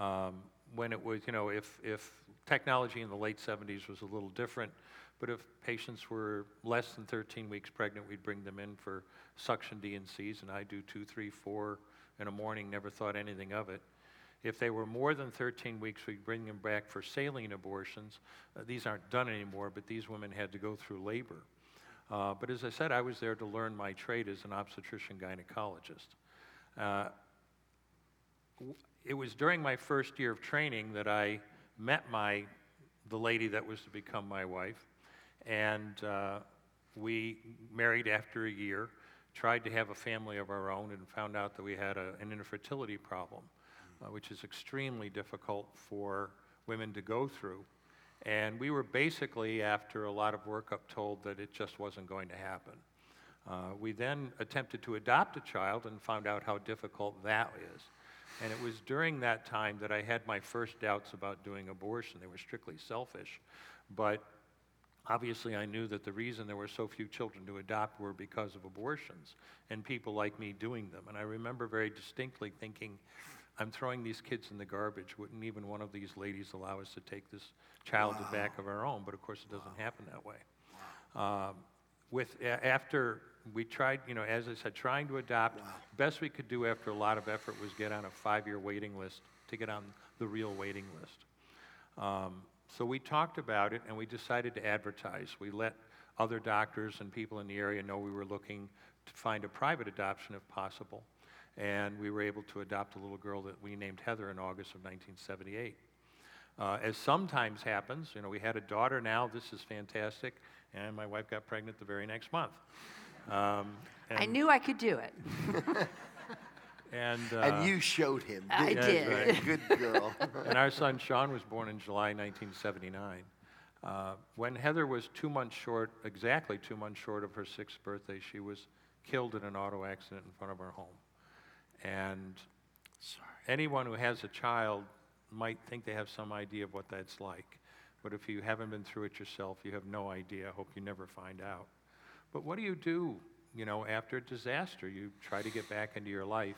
Um, when it was, you know, if, if technology in the late 70s was a little different, but if patients were less than 13 weeks pregnant, we'd bring them in for suction D&Cs, and I do two, three, four in a morning, never thought anything of it. If they were more than 13 weeks, we'd bring them back for saline abortions. Uh, these aren't done anymore, but these women had to go through labor. Uh, but as I said, I was there to learn my trade as an obstetrician gynecologist. Uh, it was during my first year of training that I met my, the lady that was to become my wife, and uh, we married after a year, tried to have a family of our own, and found out that we had a, an infertility problem uh, which is extremely difficult for women to go through. And we were basically, after a lot of workup, told that it just wasn't going to happen. Uh, we then attempted to adopt a child and found out how difficult that is. And it was during that time that I had my first doubts about doing abortion. They were strictly selfish. But obviously, I knew that the reason there were so few children to adopt were because of abortions and people like me doing them. And I remember very distinctly thinking, I'm throwing these kids in the garbage. Wouldn't even one of these ladies allow us to take this child Wow. back of our own? But of course, it doesn't happen that way. Um, with a- after we tried, you know, as I said, trying to adopt, best we could do after a lot of effort was get on a five-year waiting list to get on the real waiting list. Um, so we talked about it and we decided to advertise. We let other doctors and people in the area know we were looking to find a private adoption if possible. And we were able to adopt a little girl that we named Heather in August of 1978. Uh, as sometimes happens, you know, we had a daughter now, this is fantastic, and my wife got pregnant the very next month. Um, I knew I could do it. And, uh, And you showed him. I didn't did. right. Good girl. and our son Sean was born in July 1979. Uh, when Heather was two months short, exactly two months short of her sixth birthday, she was killed in an auto accident in front of our home. And anyone who has a child might think they have some idea of what that's like. But if you haven't been through it yourself, you have no idea. I hope you never find out. But what do you do, you know, after a disaster? You try to get back into your life.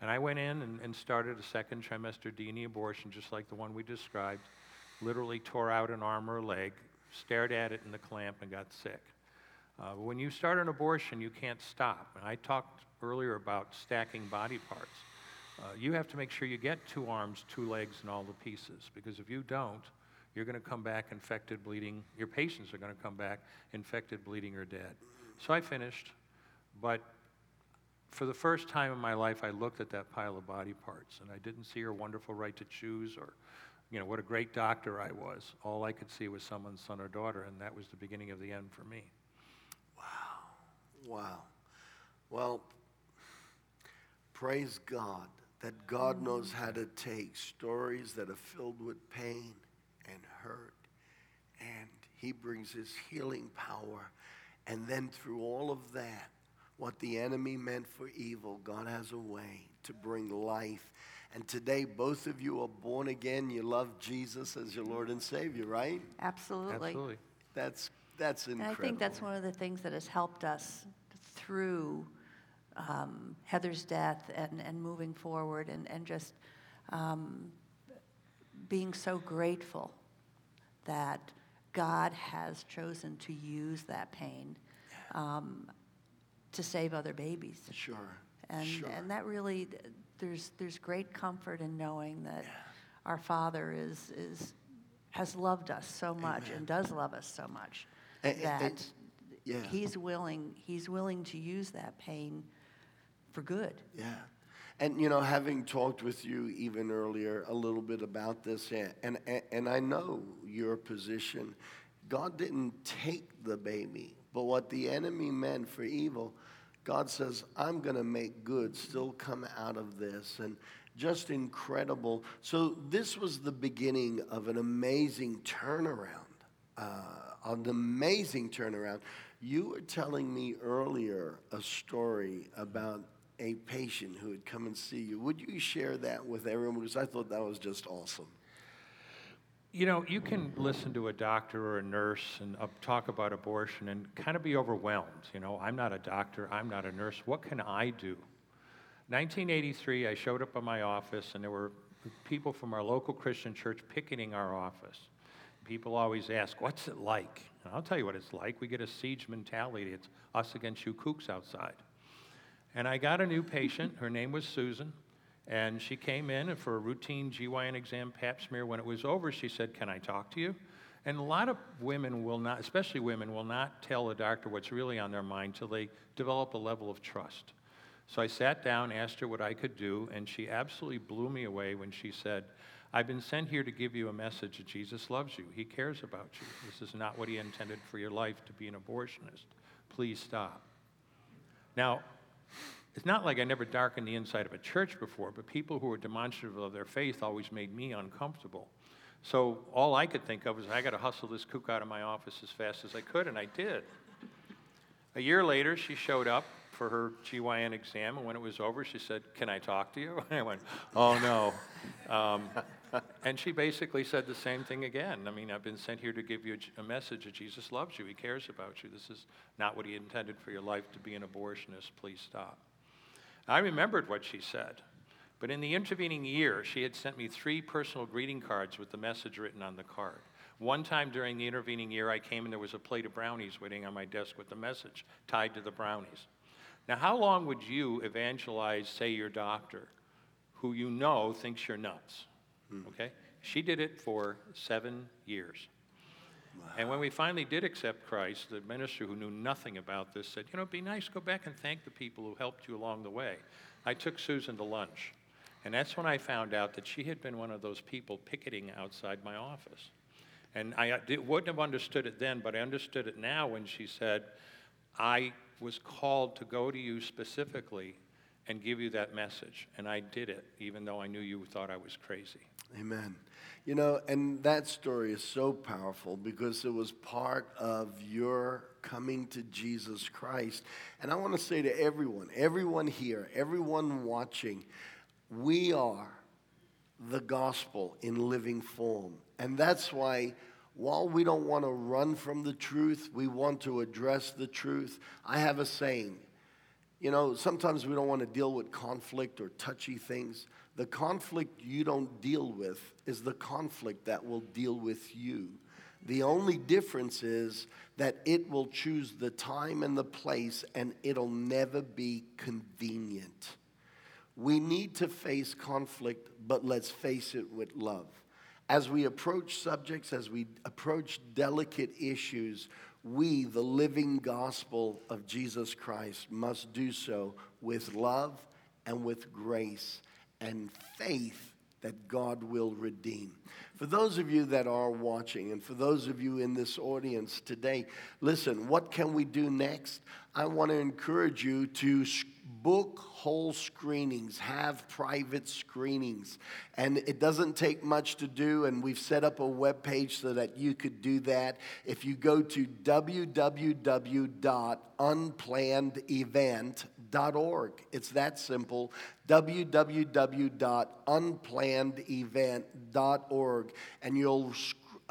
And I went in and, and started a second trimester D&E abortion, just like the one we described. Literally tore out an arm or a leg, stared at it in the clamp, and got sick. Uh, when you start an abortion, you can't stop. And I talked earlier about stacking body parts. Uh, you have to make sure you get two arms, two legs, and all the pieces, because if you don't, you're going to come back infected, bleeding. Your patients are going to come back infected, bleeding, or dead. So I finished, but for the first time in my life, I looked at that pile of body parts, and I didn't see her wonderful right to choose or, you know, what a great doctor I was. All I could see was someone's son or daughter, and that was the beginning of the end for me. Wow. Well, praise God that God knows how to take stories that are filled with pain and hurt, and He brings His healing power. And then through all of that, what the enemy meant for evil, God has a way to bring life. And today, both of you are born again. You love Jesus as your Lord and Savior, right? Absolutely. Absolutely. That's that's And incredible. I think that's one of the things that has helped us through um, Heather's death and, and moving forward and, and just um, being so grateful that God has chosen to use that pain um, to save other babies. Sure. And, sure. and that really, there's, there's great comfort in knowing that our Father is, is, has loved us so much Amen. and does love us so much and- that and- yeah. he's, willing, he's willing to use that pain for good. Yeah. And you know, having talked with you even earlier a little bit about this, and, and, and I know your position, God didn't take the baby, but what the enemy meant for evil, God says, I'm going to make good still come out of this. And just incredible. So, this was the beginning of an amazing turnaround. Uh, an amazing turnaround. You were telling me earlier a story about a patient who had come and see you. Would you share that with everyone? Because I thought that was just awesome. You know, you can listen to a doctor or a nurse and uh, talk about abortion and kind of be overwhelmed. You know, I'm not a doctor, I'm not a nurse. What can I do? 1983, I showed up at my office, and there were people from our local Christian church picketing our office. People always ask, What's it like? And I'll tell you what it's like. We get a siege mentality. It's us against you kooks outside. And I got a new patient. Her name was Susan. And she came in for a routine GYN exam, pap smear. When it was over, she said, Can I talk to you? And a lot of women will not, especially women, will not tell a doctor what's really on their mind till they develop a level of trust. So I sat down, asked her what I could do, and she absolutely blew me away when she said, I've been sent here to give you a message that Jesus loves you. He cares about you. This is not what He intended for your life to be an abortionist. Please stop. Now, it's not like I never darkened the inside of a church before, but people who were demonstrative of their faith always made me uncomfortable. So all I could think of was I got to hustle this kook out of my office as fast as I could, and I did. A year later, she showed up for her GYN exam, and when it was over, she said, Can I talk to you? And I went, Oh no. Um, and she basically said the same thing again. I mean, I've been sent here to give you a, message that Jesus loves you, He cares about you. This is not what He intended for your life to be an abortionist. Please stop. I remembered what she said. But in the intervening year, she had sent me three personal greeting cards with the message written on the card. One time during the intervening year, I came and there was a plate of brownies waiting on my desk with the message tied to the brownies. Now, how long would you evangelize, say, your doctor, who you know thinks you're nuts? Mm. Okay? She did it for seven years. And when we finally did accept Christ, the minister who knew nothing about this said, You know, it'd be nice, go back and thank the people who helped you along the way. I took Susan to lunch. And that's when I found out that she had been one of those people picketing outside my office. And I wouldn't have understood it then, but I understood it now when she said, I was called to go to you specifically and give you that message. And I did it, even though I knew you thought I was crazy. Amen. You know, and that story is so powerful because it was part of your coming to Jesus Christ. And I want to say to everyone, everyone here, everyone watching, we are the gospel in living form. And that's why, while we don't want to run from the truth, we want to address the truth. I have a saying. You know, sometimes we don't want to deal with conflict or touchy things. The conflict you don't deal with is the conflict that will deal with you. The only difference is that it will choose the time and the place, and it'll never be convenient. We need to face conflict, but let's face it with love. As we approach subjects, as we approach delicate issues, we, the living gospel of Jesus Christ, must do so with love and with grace and faith that God will redeem. For those of you that are watching, and for those of you in this audience today, listen, what can we do next? I want to encourage you to book whole screenings, have private screenings. And it doesn't take much to do, and we've set up a web page so that you could do that. If you go to www.unplannedevent.org, it's that simple www.unplannedevent.org, and you'll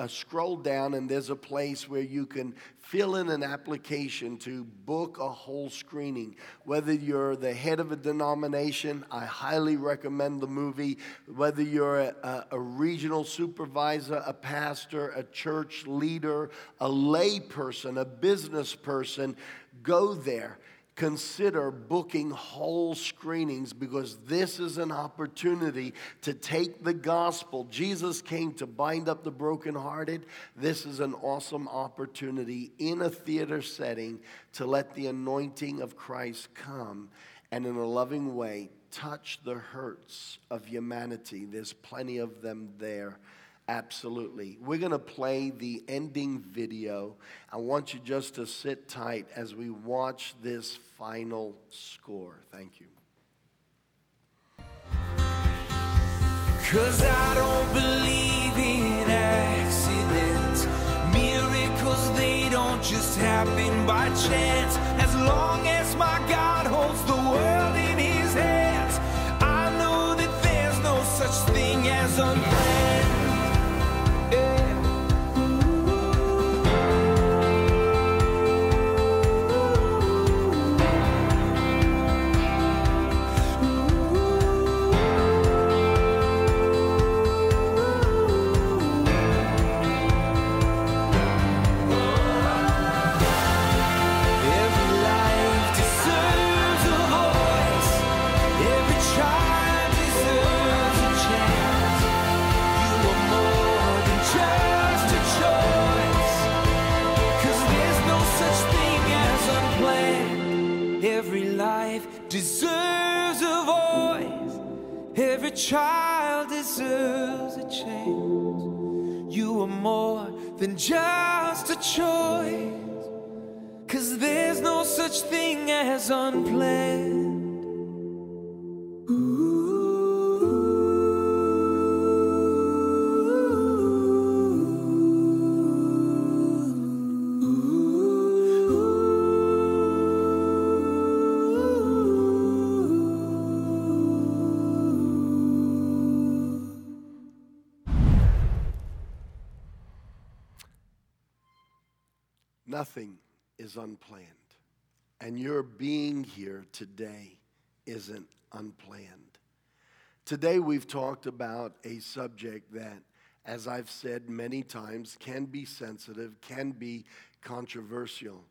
scroll down and there's a place where you can fill in an application to book a whole screening. Whether you're the head of a denomination, I highly recommend the movie. Whether you're a, a regional supervisor, a pastor, a church leader, a lay person, a business person, go there consider booking whole screenings because this is an opportunity to take the gospel. Jesus came to bind up the brokenhearted. This is an awesome opportunity in a theater setting to let the anointing of Christ come and, in a loving way, touch the hurts of humanity. There's plenty of them there. Absolutely. We're going to play the ending video. I want you just to sit tight as we watch this final score. Thank you. Cause I don't believe in accidents. Miracles, they don't just happen by chance. As long as my God holds the world in his hands, I know that there's no such thing as unplanned. Choice. Cause there's no such thing as unplanned. Is unplanned. And your being here today isn't unplanned. Today, we've talked about a subject that, as I've said many times, can be sensitive, can be controversial.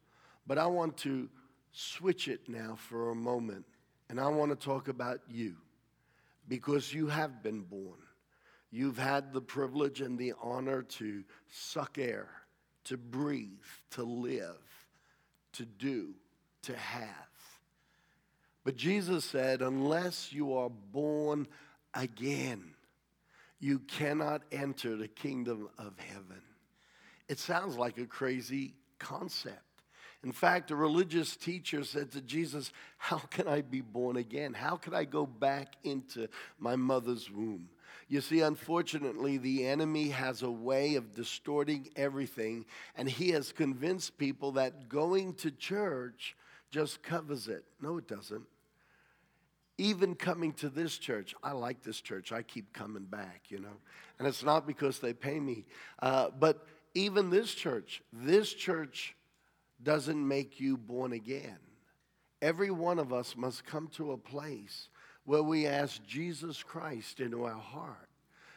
But I want to switch it now for a moment, and I want to talk about you because you have been born. You've had the privilege and the honor to suck air, to breathe, to live, to do, to have. But Jesus said, unless you are born again, you cannot enter the kingdom of heaven. It sounds like a crazy concept. In fact, a religious teacher said to Jesus, How can I be born again? How can I go back into my mother's womb? You see, unfortunately, the enemy has a way of distorting everything, and he has convinced people that going to church just covers it. No, it doesn't. Even coming to this church, I like this church. I keep coming back, you know. And it's not because they pay me. Uh, but even this church, this church doesn't make you born again. Every one of us must come to a place where we ask Jesus Christ into our heart.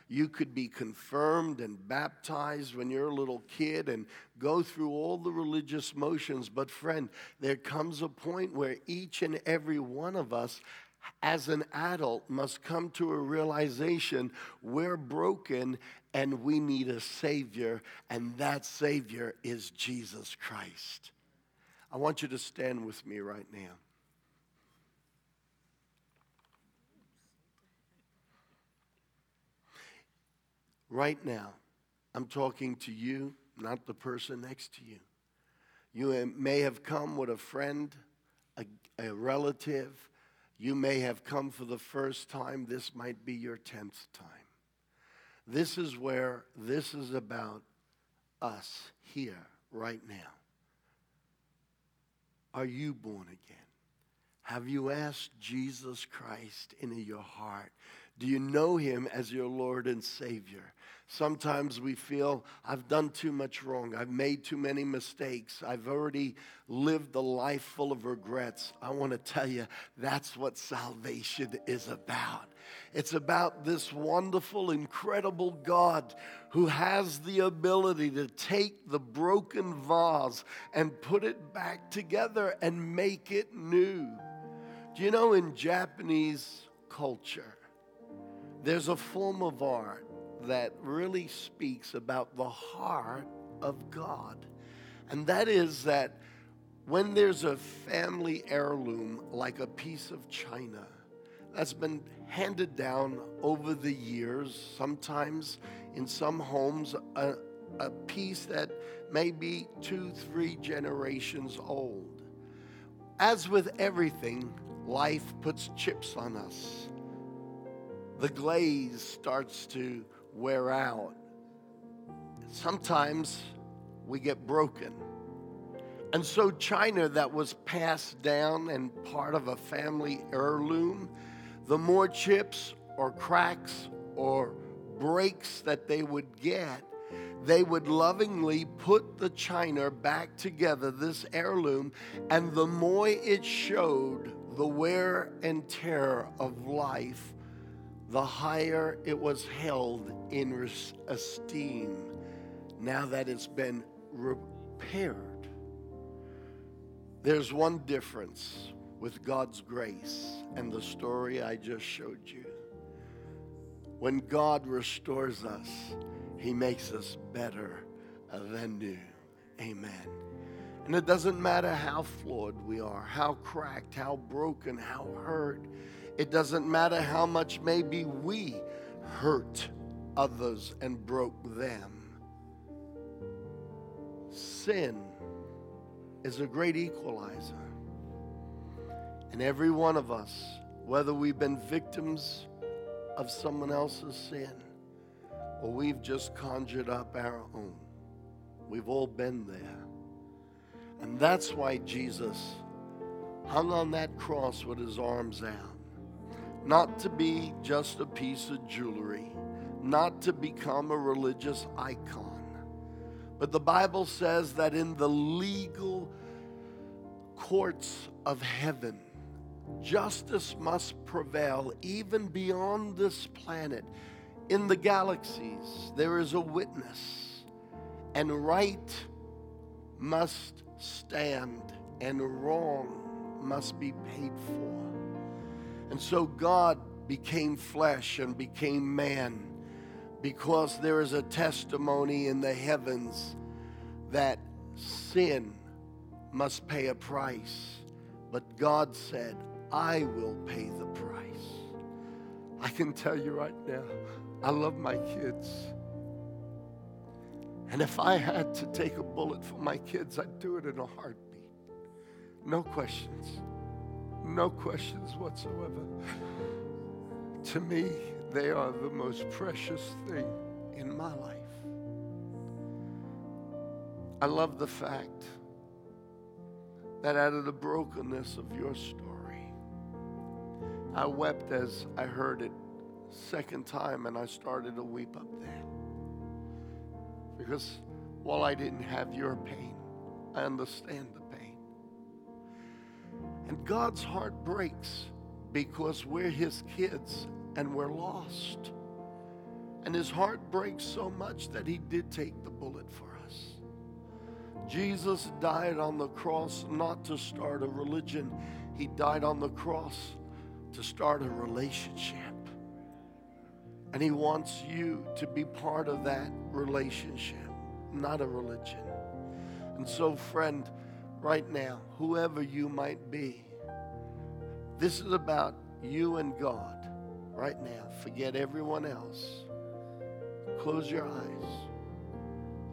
You could be confirmed and baptized when you're a little kid and go through all the religious motions. But, friend, there comes a point where each and every one of us, as an adult, must come to a realization we're broken and we need a Savior, and that Savior is Jesus Christ. I want you to stand with me right now. Right now, I'm talking to you, not the person next to you. You may have come with a friend, a, a relative. You may have come for the first time. This might be your tenth time. This is where this is about us here, right now. Are you born again? Have you asked Jesus Christ into your heart? Do you know him as your Lord and Savior? Sometimes we feel, I've done too much wrong. I've made too many mistakes. I've already lived a life full of regrets. I want to tell you, that's what salvation is about. It's about this wonderful, incredible God who has the ability to take the broken vase and put it back together and make it new. Do you know in Japanese culture, there's a form of art that really speaks about the heart of God. And that is that when there's a family heirloom like a piece of china that's been handed down over the years, sometimes in some homes, a, a piece that may be two, three generations old. As with everything, life puts chips on us. The glaze starts to wear out. Sometimes we get broken. And so, china that was passed down and part of a family heirloom, the more chips or cracks or breaks that they would get, they would lovingly put the china back together, this heirloom, and the more it showed the wear and tear of life, the higher it was held in esteem now that it's been repaired. There's one difference with God's grace and the story I just showed you. When God restores us, He makes us better than new. Amen. And it doesn't matter how flawed we are, how cracked, how broken, how hurt. It doesn't matter how much maybe we hurt others and broke them. Sin is a great equalizer. And every one of us, whether we've been victims of someone else's sin or we've just conjured up our own, we've all been there. And that's why Jesus hung on that cross with his arms out. Not to be just a piece of jewelry, not to become a religious icon. But the Bible says that in the legal courts of heaven, justice must prevail even beyond this planet. In the galaxies, there is a witness, and right must stand, and wrong must be paid for. And so God became flesh and became man because there is a testimony in the heavens that sin must pay a price. But God said, I will pay the price. I can tell you right now, I love my kids. And if I had to take a bullet for my kids, I'd do it in a heartbeat. No questions. No questions whatsoever. to me, they are the most precious thing in my life. I love the fact that out of the brokenness of your story, I wept as I heard it second time and I started to weep up there. Because while I didn't have your pain, I understand the. And God's heart breaks because we're his kids and we're lost. And his heart breaks so much that he did take the bullet for us. Jesus died on the cross not to start a religion, he died on the cross to start a relationship. And he wants you to be part of that relationship, not a religion. And so, friend, right now, whoever you might be, this is about you and God right now. Forget everyone else. Close your eyes.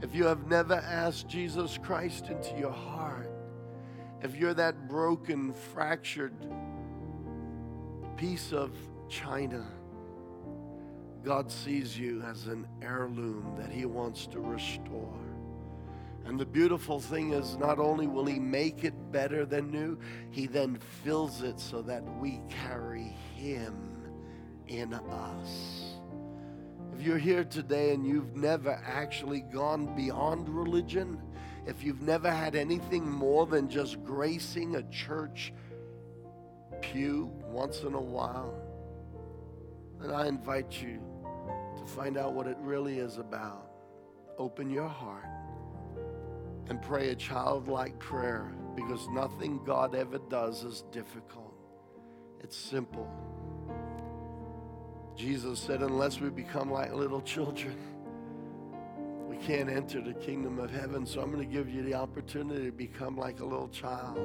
If you have never asked Jesus Christ into your heart, if you're that broken, fractured piece of china, God sees you as an heirloom that He wants to restore. And the beautiful thing is, not only will He make it better than new, He then fills it so that we carry Him in us. If you're here today and you've never actually gone beyond religion, if you've never had anything more than just gracing a church pew once in a while, then I invite you to find out what it really is about. Open your heart and pray a childlike prayer because nothing God ever does is difficult. It's simple. Jesus said, unless we become like little children, we can't enter the kingdom of heaven. So I'm going to give you the opportunity to become like a little child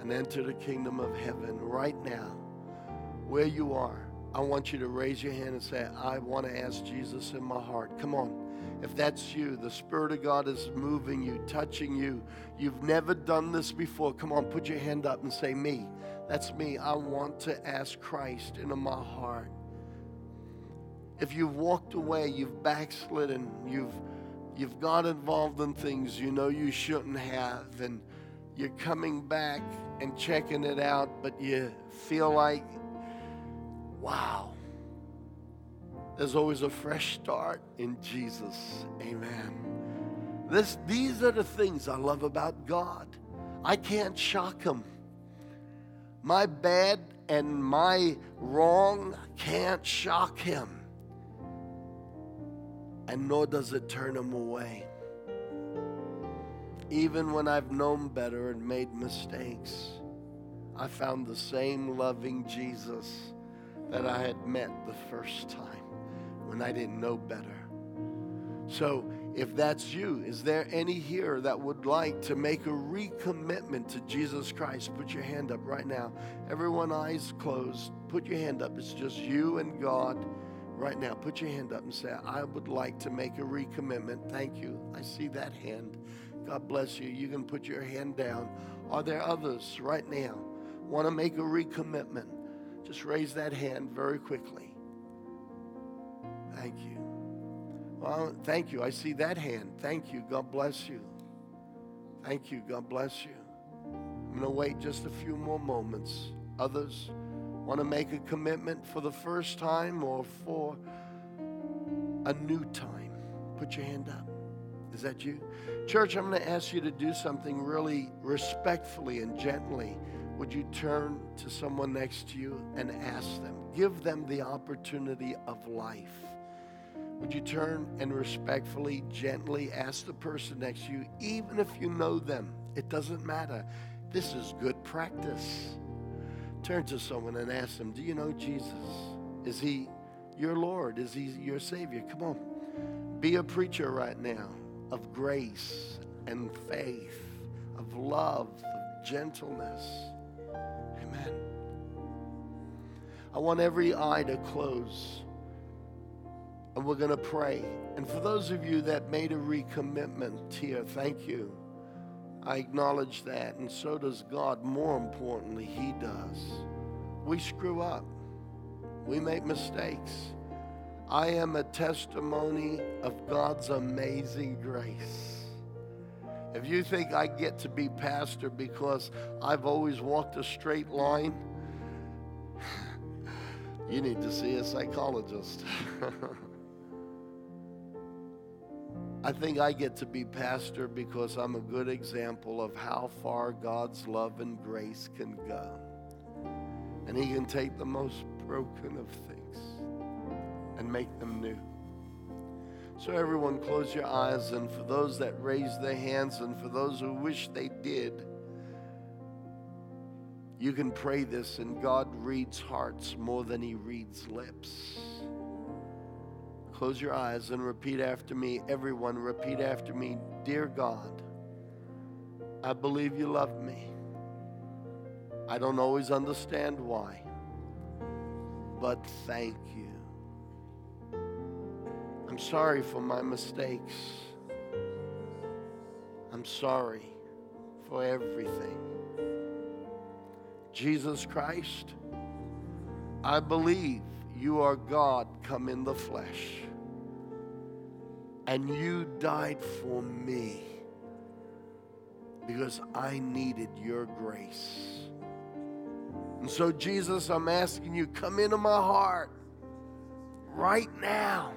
and enter the kingdom of heaven right now, where you are. I want you to raise your hand and say, I want to ask Jesus in my heart. Come on. If that's you, the Spirit of God is moving you, touching you. You've never done this before. Come on, put your hand up and say, Me. That's me. I want to ask Christ into my heart. If you've walked away, you've backslidden, you've you've got involved in things you know you shouldn't have, and you're coming back and checking it out, but you feel like, wow, there's always a fresh start in Jesus. Amen. This, these are the things I love about God. I can't shock Him. My bad and my wrong can't shock Him and nor does it turn him away. Even when I've known better and made mistakes, I found the same loving Jesus that I had met the first time when I didn't know better. So, if that's you, is there any here that would like to make a recommitment to Jesus Christ? Put your hand up right now. Everyone, eyes closed. Put your hand up. It's just you and God right now, put your hand up and say, I would like to make a recommitment. Thank you. I see that hand. God bless you. You can put your hand down. Are there others right now want to make a recommitment? Just raise that hand very quickly. Thank you. Well, thank you. I see that hand. Thank you. God bless you. Thank you. God bless you. I'm going to wait just a few more moments. Others, want to make a commitment for the first time or for a new time? Put your hand up. Is that you? Church, I'm going to ask you to do something really respectfully and gently. Would you turn to someone next to you and ask them? Give them the opportunity of life. Would you turn and respectfully, gently ask the person next to you, even if you know them? It doesn't matter. This is good practice. Turn to someone and ask them, Do you know Jesus? Is he your Lord? Is he your Savior? Come on. Be a preacher right now of grace and faith, of love, of gentleness. Amen. I want every eye to close. And we're going to pray. And for those of you that made a recommitment here, thank you. I acknowledge that, and so does God. More importantly, He does. We screw up, we make mistakes. I am a testimony of God's amazing grace. If you think I get to be pastor because I've always walked a straight line, you need to see a psychologist. I think I get to be pastor because I'm a good example of how far God's love and grace can go. And He can take the most broken of things and make them new. So, everyone, close your eyes. And for those that raise their hands and for those who wish they did, you can pray this, and God reads hearts more than He reads lips. Close your eyes and repeat after me. Everyone, repeat after me. Dear God, I believe you love me. I don't always understand why, but thank you. I'm sorry for my mistakes. I'm sorry for everything. Jesus Christ, I believe you are God come in the flesh and you died for me because I needed your grace. And so, Jesus, I'm asking you, come into my heart. right now.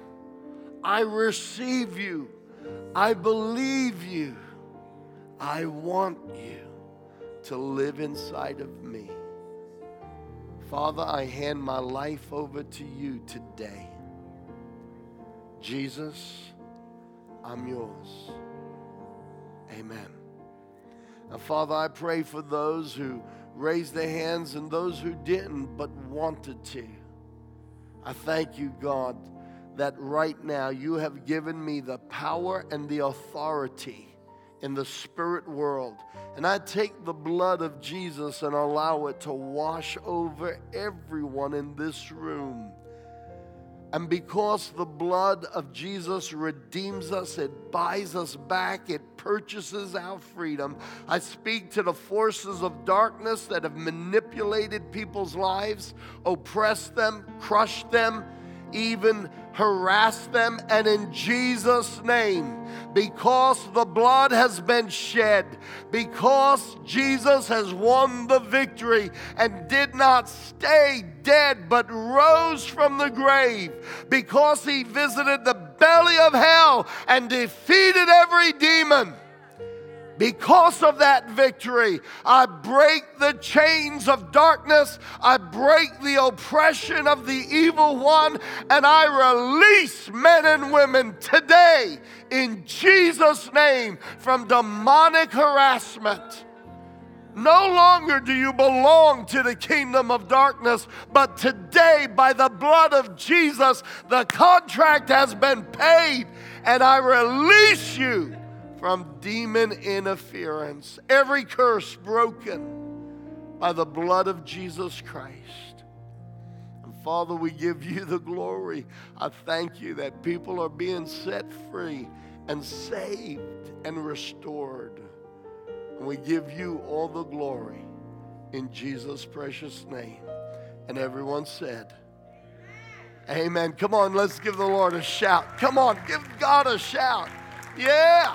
I receive you. I believe you. I want you to live inside of me. Father, I hand my life over to you today. Jesus, I'm yours. Amen. Now, Father, I pray for those who raised their hands and those who didn't but wanted to. I thank you, God, that right now you have given me the power and the authority in the spirit world. And I take the blood of Jesus and allow it to wash over everyone in this room. And because the blood of Jesus redeems us, it buys us back, it purchases our freedom. I speak to the forces of darkness that have manipulated people's lives, oppressed them, crushed them, even harass them. And in Jesus' name, because the blood has been shed, because Jesus has won the victory and did not stay dead but rose from the grave, because he visited the belly of hell and defeated every demon because of that victory, I break the chains of darkness, I break the oppression of the evil one, and I release men and women today in Jesus' name from demonic harassment. No longer do you belong to the kingdom of darkness, but today, by the blood of Jesus, the contract has been paid, and I release you from demon interference, every curse broken by the blood of Jesus Christ. And Father, we give you the glory. I thank you that people are being set free and saved and restored. And we give you all the glory in Jesus' precious name. And everyone said, Amen. Come on, let's give the Lord a shout. Come on, give God a shout. Yeah.